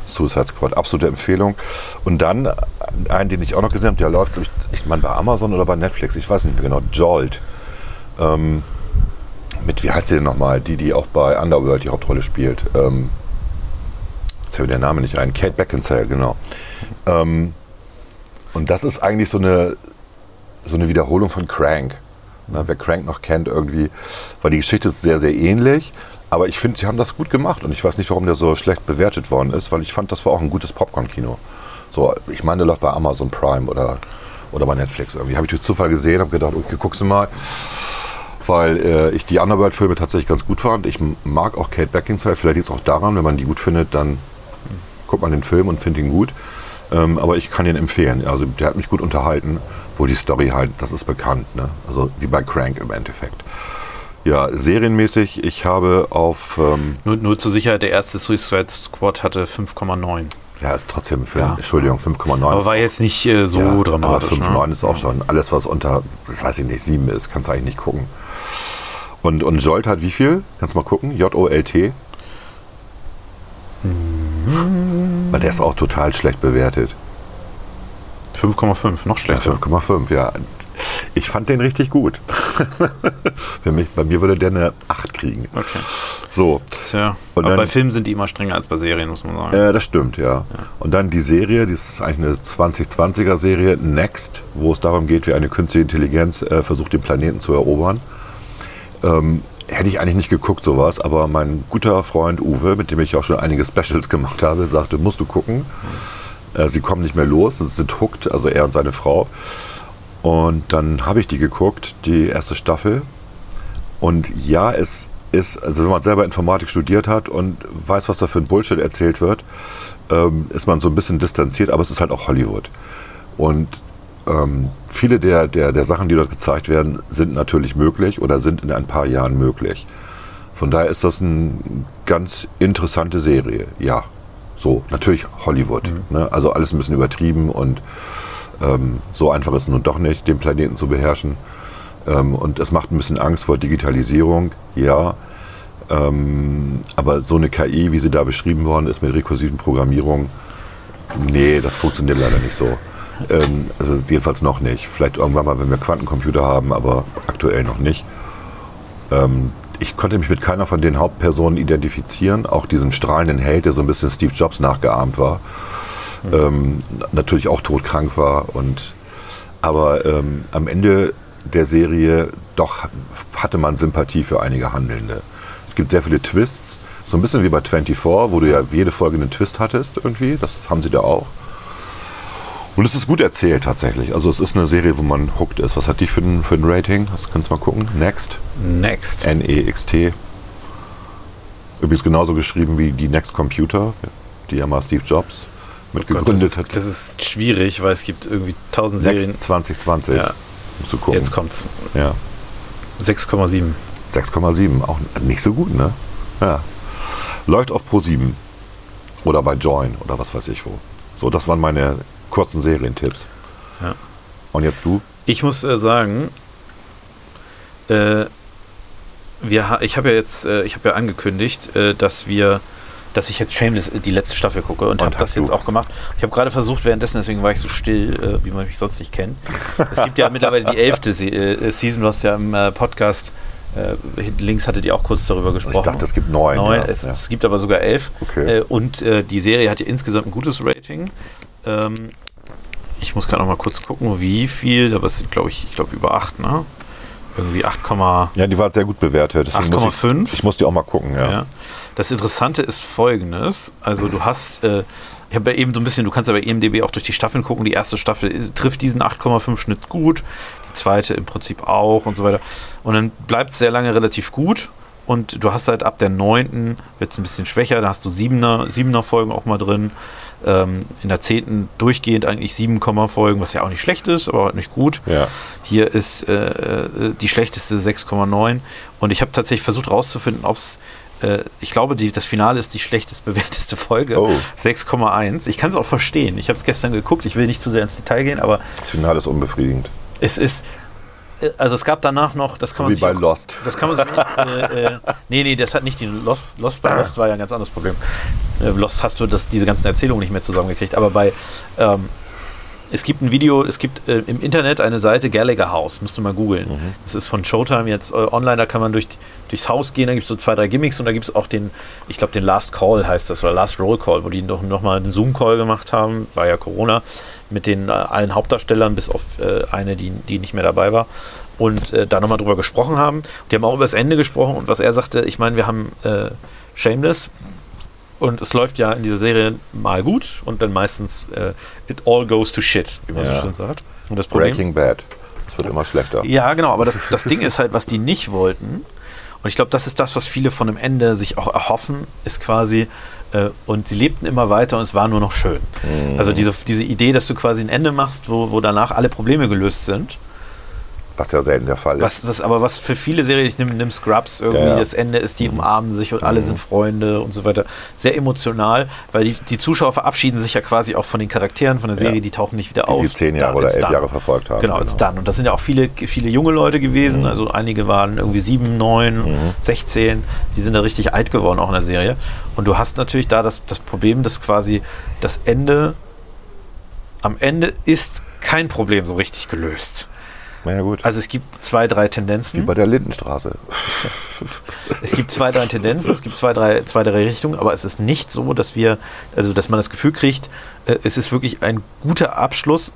Suicide Squad, absolute Empfehlung. Und dann einen, den ich auch noch gesehen habe, der läuft, glaube ich, ich meine bei Amazon oder bei Netflix, ich weiß nicht mehr genau, Jolt. Ähm, mit, wie heißt sie denn nochmal? Die, die auch bei Underworld die Hauptrolle spielt. Ähm, jetzt fällt mir der Name nicht ein. Kate Beckinsale, genau. Ähm, und das ist eigentlich so eine, so eine Wiederholung von Crank. Na, wer Crank noch kennt, irgendwie, weil die Geschichte ist sehr, sehr ähnlich. Aber ich finde, sie haben das gut gemacht und ich weiß nicht, warum der so schlecht bewertet worden ist, weil ich fand, das war auch ein gutes Popcorn-Kino. So, ich meine, der läuft bei Amazon Prime oder, oder bei Netflix irgendwie. Habe ich durch Zufall gesehen, habe gedacht, okay, guckst du mal weil äh, ich die Underworld-Filme tatsächlich ganz gut fand. Ich mag auch Kate Beckinsale. Vielleicht liegt es auch daran, wenn man die gut findet, dann guckt man den Film und findet ihn gut. Ähm, aber ich kann ihn empfehlen. Also der hat mich gut unterhalten, wo die Story halt, das ist bekannt, ne? also wie bei Crank im Endeffekt. Ja, serienmäßig, ich habe auf, ähm, Nur, nur zur Sicherheit, der erste Suicide Squad hatte 5,9. ja, ist trotzdem für, Ja. Entschuldigung, 5,9. Aber war jetzt nicht äh, so ja, Aber dramatisch. 5,9 ne? ist auch schon alles, was unter, das weiß ich nicht, 7 ist, kannst du eigentlich nicht gucken. Und, und Jolt hat wie viel? Kannst du mal gucken? J-O-L-T. Mhm. Weil der ist auch total schlecht bewertet. 5,5, noch Ja, schlechter. 5,5, ja. Ich fand den richtig gut. Für mich, bei mir würde der eine 8 kriegen. Okay. So, Tja. Und Aber dann- bei Filmen sind die immer strenger als bei Serien, muss man sagen. äh, das stimmt, ja. Und dann die Serie, die ist eigentlich eine 2020er Serie, Next, wo es darum geht, wie eine künstliche Intelligenz äh, versucht, den Planeten zu erobern. Ähm, hätte ich eigentlich nicht geguckt, sowas, aber mein guter Freund Uwe, mit dem ich auch schon einige Specials gemacht habe, sagte, musst du gucken. Äh, sie kommen nicht mehr los, sie sind hooked, also er und seine Frau. Und dann habe ich die geguckt, die erste Staffel. Und ja, es ist, also wenn man selber Informatik studiert hat und weiß, was da für ein Bullshit erzählt wird, ähm, ist man so ein bisschen distanziert, aber es ist halt auch Hollywood. Und ähm, viele der, der, der Sachen, die dort gezeigt werden, sind natürlich möglich oder sind in ein paar Jahren möglich. Von daher ist das eine ganz interessante Serie, ja. So, natürlich Hollywood. Ne? Also alles ein bisschen übertrieben und ähm, so einfach ist es nun doch nicht, den Planeten zu beherrschen. Ähm, und es macht ein bisschen Angst vor Digitalisierung, ja. Ähm, aber so eine KI, wie sie da beschrieben worden ist mit rekursiven Programmierung, nee, das funktioniert leider nicht so. Ähm, also jedenfalls noch nicht. Vielleicht irgendwann mal, wenn wir Quantencomputer haben, aber aktuell noch nicht. Ähm, ich konnte mich mit keiner von den Hauptpersonen identifizieren, auch diesem strahlenden Held, der so ein bisschen Steve Jobs nachgeahmt war. Ähm, natürlich auch todkrank war und aber ähm, am Ende der Serie doch hatte man Sympathie für einige Handelnde. Es gibt sehr viele Twists, so ein bisschen wie bei 24, wo du ja jede Folge einen Twist hattest irgendwie. Das haben sie da auch. Und es ist gut erzählt tatsächlich. Also es ist eine Serie, wo man hooked ist. Was hat die für ein, für ein Rating? Das kannst du mal gucken. Next. Next. N-E-X-T. Übrigens genauso geschrieben wie die Next Computer, die ja mal Steve Jobs mitgegründet Oh das, hat. das ist schwierig, weil es gibt irgendwie 1000 Serien. Next 2020. Ja. Musst du gucken. Jetzt kommt's. Ja. 6,7. 6,7. Auch nicht so gut, ne? Ja. Läuft auf Pro 7. Oder bei Join oder was weiß ich wo. So, das waren meine kurzen Serientipps. Ja. Und jetzt du? Ich muss äh, sagen, äh, wir, ha- ich habe ja jetzt, äh, ich habe ja angekündigt, äh, dass wir, dass ich jetzt Shameless äh, die letzte Staffel gucke und, Und habe das du? jetzt auch gemacht. Ich habe gerade versucht, währenddessen, deswegen war ich so still, äh, wie man mich sonst nicht kennt. es gibt ja mittlerweile die elfte Se äh, Season, du hast ja im äh, Podcast äh, links hattet ihr auch kurz darüber gesprochen. Ich dachte, es gibt neun. Neun, ja. es, ja. es gibt aber sogar elf. Okay. Äh, und die Serie hat ja insgesamt ein gutes Rating. Ähm, ich muss gerade noch mal kurz gucken, wie viel, aber es sind, glaube ich, ich glaube über 8, ne? Irgendwie 8, ja, die war sehr gut bewertet. deswegen muss 8,5? Ich, ich muss die auch mal gucken, ja. ja. Das Interessante ist folgendes: Also, du hast, äh, ich habe ja eben so ein bisschen, du kannst ja bei EMDB auch durch die Staffeln gucken. Die erste Staffel äh, trifft diesen 8,5 Schnitt gut, die zweite im Prinzip auch und so weiter. Und dann bleibt es sehr lange relativ gut. Und du hast halt ab der neunten wird es ein bisschen schwächer, da hast du siebener, siebener Folgen auch mal drin. Ähm, in der zehnten durchgehend eigentlich 7, Folgen, was ja auch nicht schlecht ist, aber halt nicht gut. Ja. Hier ist äh, äh, die schlechteste 6,9 und ich habe tatsächlich versucht herauszufinden, ob es, äh, ich glaube, die, das Finale ist die schlechtest bewerteste Folge, Oh. 6,1. Ich kann es auch verstehen. Ich habe es gestern geguckt, ich will nicht zu sehr ins Detail gehen, aber Das Finale ist unbefriedigend. es ist, also es gab danach noch, das kann So man wie sich bei auch- Lost. das kann man sich äh, äh, nee, nee, das hat nicht die Lost, Lost bei Lost war ja ein ganz anderes Problem. Äh, Lost hast du das, diese ganzen Erzählungen nicht mehr zusammengekriegt, aber bei ähm, es gibt ein Video, es gibt äh, im Internet eine Seite Gallagher House, musst du mal googeln. Das ist von Showtime jetzt äh, online, da kann man durch, durchs Haus gehen, da gibt es so zwei, drei Gimmicks und da gibt es auch den, ich glaube, den Last Call heißt das, oder Last Roll Call, wo die noch, noch mal einen Zoom-Call gemacht haben, war ja Corona, mit den äh, allen Hauptdarstellern, bis auf äh, eine, die, die nicht mehr dabei war. Und äh, da nochmal drüber gesprochen haben. Die haben auch über das Ende gesprochen und was er sagte, ich meine, wir haben äh, Shameless, und es läuft ja in dieser Serie mal gut und dann meistens äh, it all goes to shit, wie man Ja. so schön sagt. Und das Problem, Breaking Bad. Es wird immer schlechter. ja, genau, aber das, das Ding ist halt, was die nicht wollten. Und ich glaube, das ist das, was viele von dem Ende sich auch erhoffen, ist quasi, äh, und sie lebten immer weiter und es war nur noch schön. Also diese, diese Idee, dass du quasi ein Ende machst, wo, wo danach alle Probleme gelöst sind. Was ja selten der Fall ist. Was, was, aber was für viele Serien, ich nehme nimm Scrubs, irgendwie Ja, ja. das Ende ist, die umarmen sich und alle sind Freunde und so weiter. Sehr emotional, weil die, die Zuschauer verabschieden sich ja quasi auch von den Charakteren von der Serie, Ja. die tauchen nicht wieder Die auf. sie zehn Jahre Dann oder elf. Jahre verfolgt haben. Genau, it's done. Und das sind ja auch viele, viele junge Leute gewesen. Also einige waren irgendwie sieben, neun, 16. Die sind da richtig alt geworden, auch in der Serie. Und du hast natürlich da das, das Problem, dass quasi das Ende, am Ende ist kein Problem so richtig gelöst. Na ja, gut. Also es gibt zwei, drei Wie Tendenzen. bei der Lindenstraße. Es gibt zwei, drei Tendenzen, es gibt zwei, drei, zwei, drei Richtungen, aber es ist nicht so, dass wir, also dass man das Gefühl kriegt, äh, es ist wirklich ein guter Abschluss,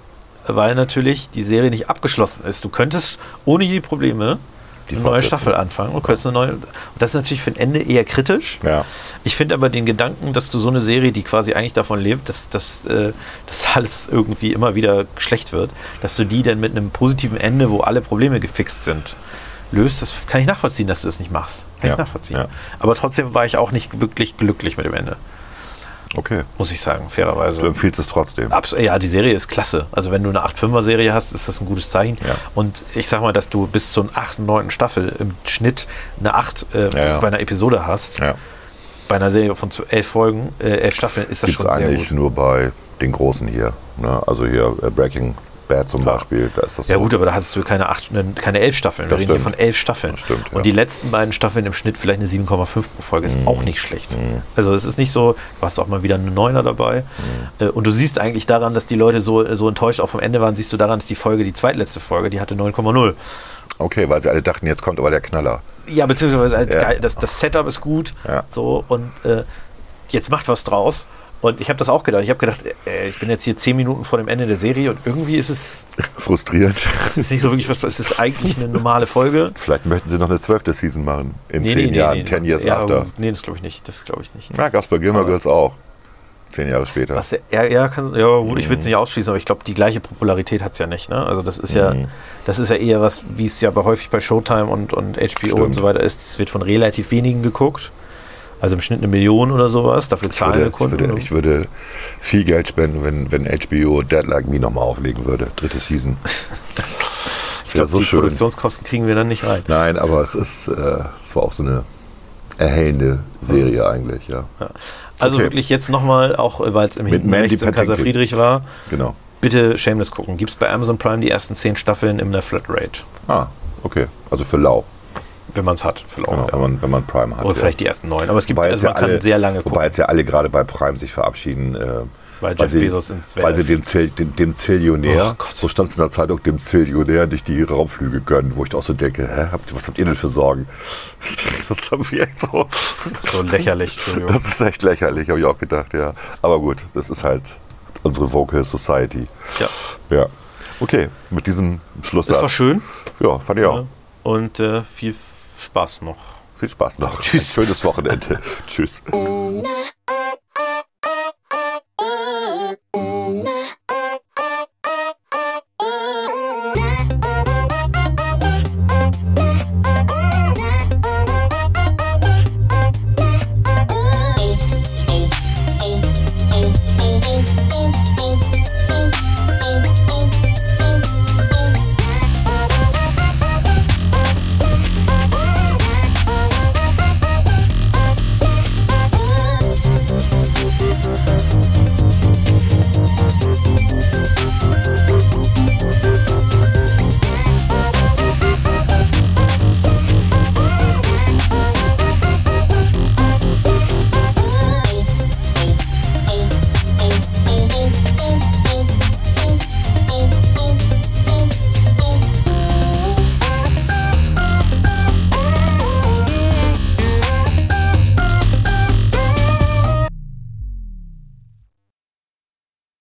weil natürlich die Serie nicht abgeschlossen ist. Du könntest ohne die Probleme Die eine neue. Staffel anfangen und könntest eine neue. Und das ist natürlich für ein Ende eher kritisch. Ja. Ich finde aber den Gedanken, dass du so eine Serie, die quasi eigentlich davon lebt, dass, dass, äh, dass alles irgendwie immer wieder schlecht wird, dass du die dann mit einem positiven Ende, wo alle Probleme gefixt sind, löst, das kann ich nachvollziehen, dass du das nicht machst. Kann Ja, ich nachvollziehen. ja. Aber trotzdem war ich auch nicht wirklich glücklich mit dem Ende, Okay. muss ich sagen, fairerweise. Du empfiehlst es trotzdem. Abs ja, die Serie ist klasse. Also wenn du eine 8-5er-Serie hast, ist das ein gutes Zeichen. Ja. Und ich sag mal, dass du bis zur 8., 9. Staffel im Schnitt eine 8 äh, Ja, ja. bei einer Episode hast, bei einer Serie von zu- elf Folgen, äh, elf Staffeln, ist das Gibt es schon sehr eigentlich gut. nur bei den Großen hier. Ne? Also hier äh, Breaking Bad zum Beispiel, da ist das Ja so. gut, aber da hattest du keine, acht, ne, keine elf Staffeln. Wir Das reden hier von elf Staffeln. Das stimmt, Und ja. die letzten beiden Staffeln im Schnitt vielleicht eine 7,5 pro Folge ist auch nicht schlecht. Also es ist nicht so, du hast auch mal wieder eine Neuner dabei. Äh, Und du siehst eigentlich daran, dass die Leute so, so enttäuscht auch vom Ende waren, siehst du daran, dass die Folge, die zweitletzte Folge, die hatte 9,0. Okay, weil sie alle dachten, jetzt kommt aber der Knaller. Ja, beziehungsweise halt Ja. geil, das, das Setup ist gut. Ja. So, und äh, jetzt macht was draus. Und ich habe das auch gedacht. Ich habe gedacht, äh, ich bin jetzt hier zehn Minuten vor dem Ende der Serie und irgendwie ist es, Frustrierend. es ist nicht so wirklich was. Es ist eigentlich eine normale Folge. Vielleicht möchten sie noch eine zwölfte Season machen. In Nee, zehn nee, nee, Jahren, ten years ja, after. Nee, das glaube ich nicht. Das glaube ich nicht. Na, Gab's bei Gilmore Girls auch. Zehn Jahre später. Was ja, ja, kann, ja gut, ich will es nicht ausschließen, aber ich glaube, die gleiche Popularität hat es ja nicht. Ne? Also das ist ja, Mhm. das ist ja eher was, wie es ja häufig bei Showtime und, und HBO und Stimmt. so weiter ist. Es wird von relativ wenigen geguckt. Also im Schnitt eine Million oder sowas. Dafür Ich zahlen würde, wir ich, Kunden. würde, ich würde viel Geld spenden, wenn, wenn HBO Dead Like Me nochmal auflegen würde. Dritte Season. Das ich wäre glaube, so die schön. Produktionskosten kriegen wir dann nicht rein. Nein, aber es ist, äh, es war auch so eine erhellende Serie eigentlich, ja. Also Okay. wirklich jetzt nochmal, auch äh, weil es im hinten rechts Kaiser. Friedrich war, Genau. bitte Shameless gucken. Gibt es bei Amazon Prime die ersten zehn Staffeln in der Flatrate, Ah, okay. Also für lau. Wenn man es hat. Vielleicht, Genau, ja. wenn, man, wenn man Prime hat. Oder ja. vielleicht die ersten neun. Aber es gibt, Wobei also man ja alle, kann sehr lange Wobei gucken. jetzt ja alle gerade bei Prime sich verabschieden. Äh, Weil Jeff sie, Bezos ins Weil sie dem, Zill, dem, dem Zillionär, Oh so stand es in der Zeitung, dem Zillionär nicht die Raumflüge gönnen, wo ich auch so denke, hä, habt, was habt ihr denn für Sorgen? Das ist echt so. So lächerlich, Entschuldigung. Das ist echt lächerlich, habe ich auch gedacht, ja. Aber gut, das ist halt unsere Vocal Society. ja. Ja. Okay, mit diesem Schluss. Es war schön Ja, fand ich auch. ja. und äh, viel Spaß noch. Viel Spaß noch. Tschüss. Ein schönes Wochenende. Tschüss.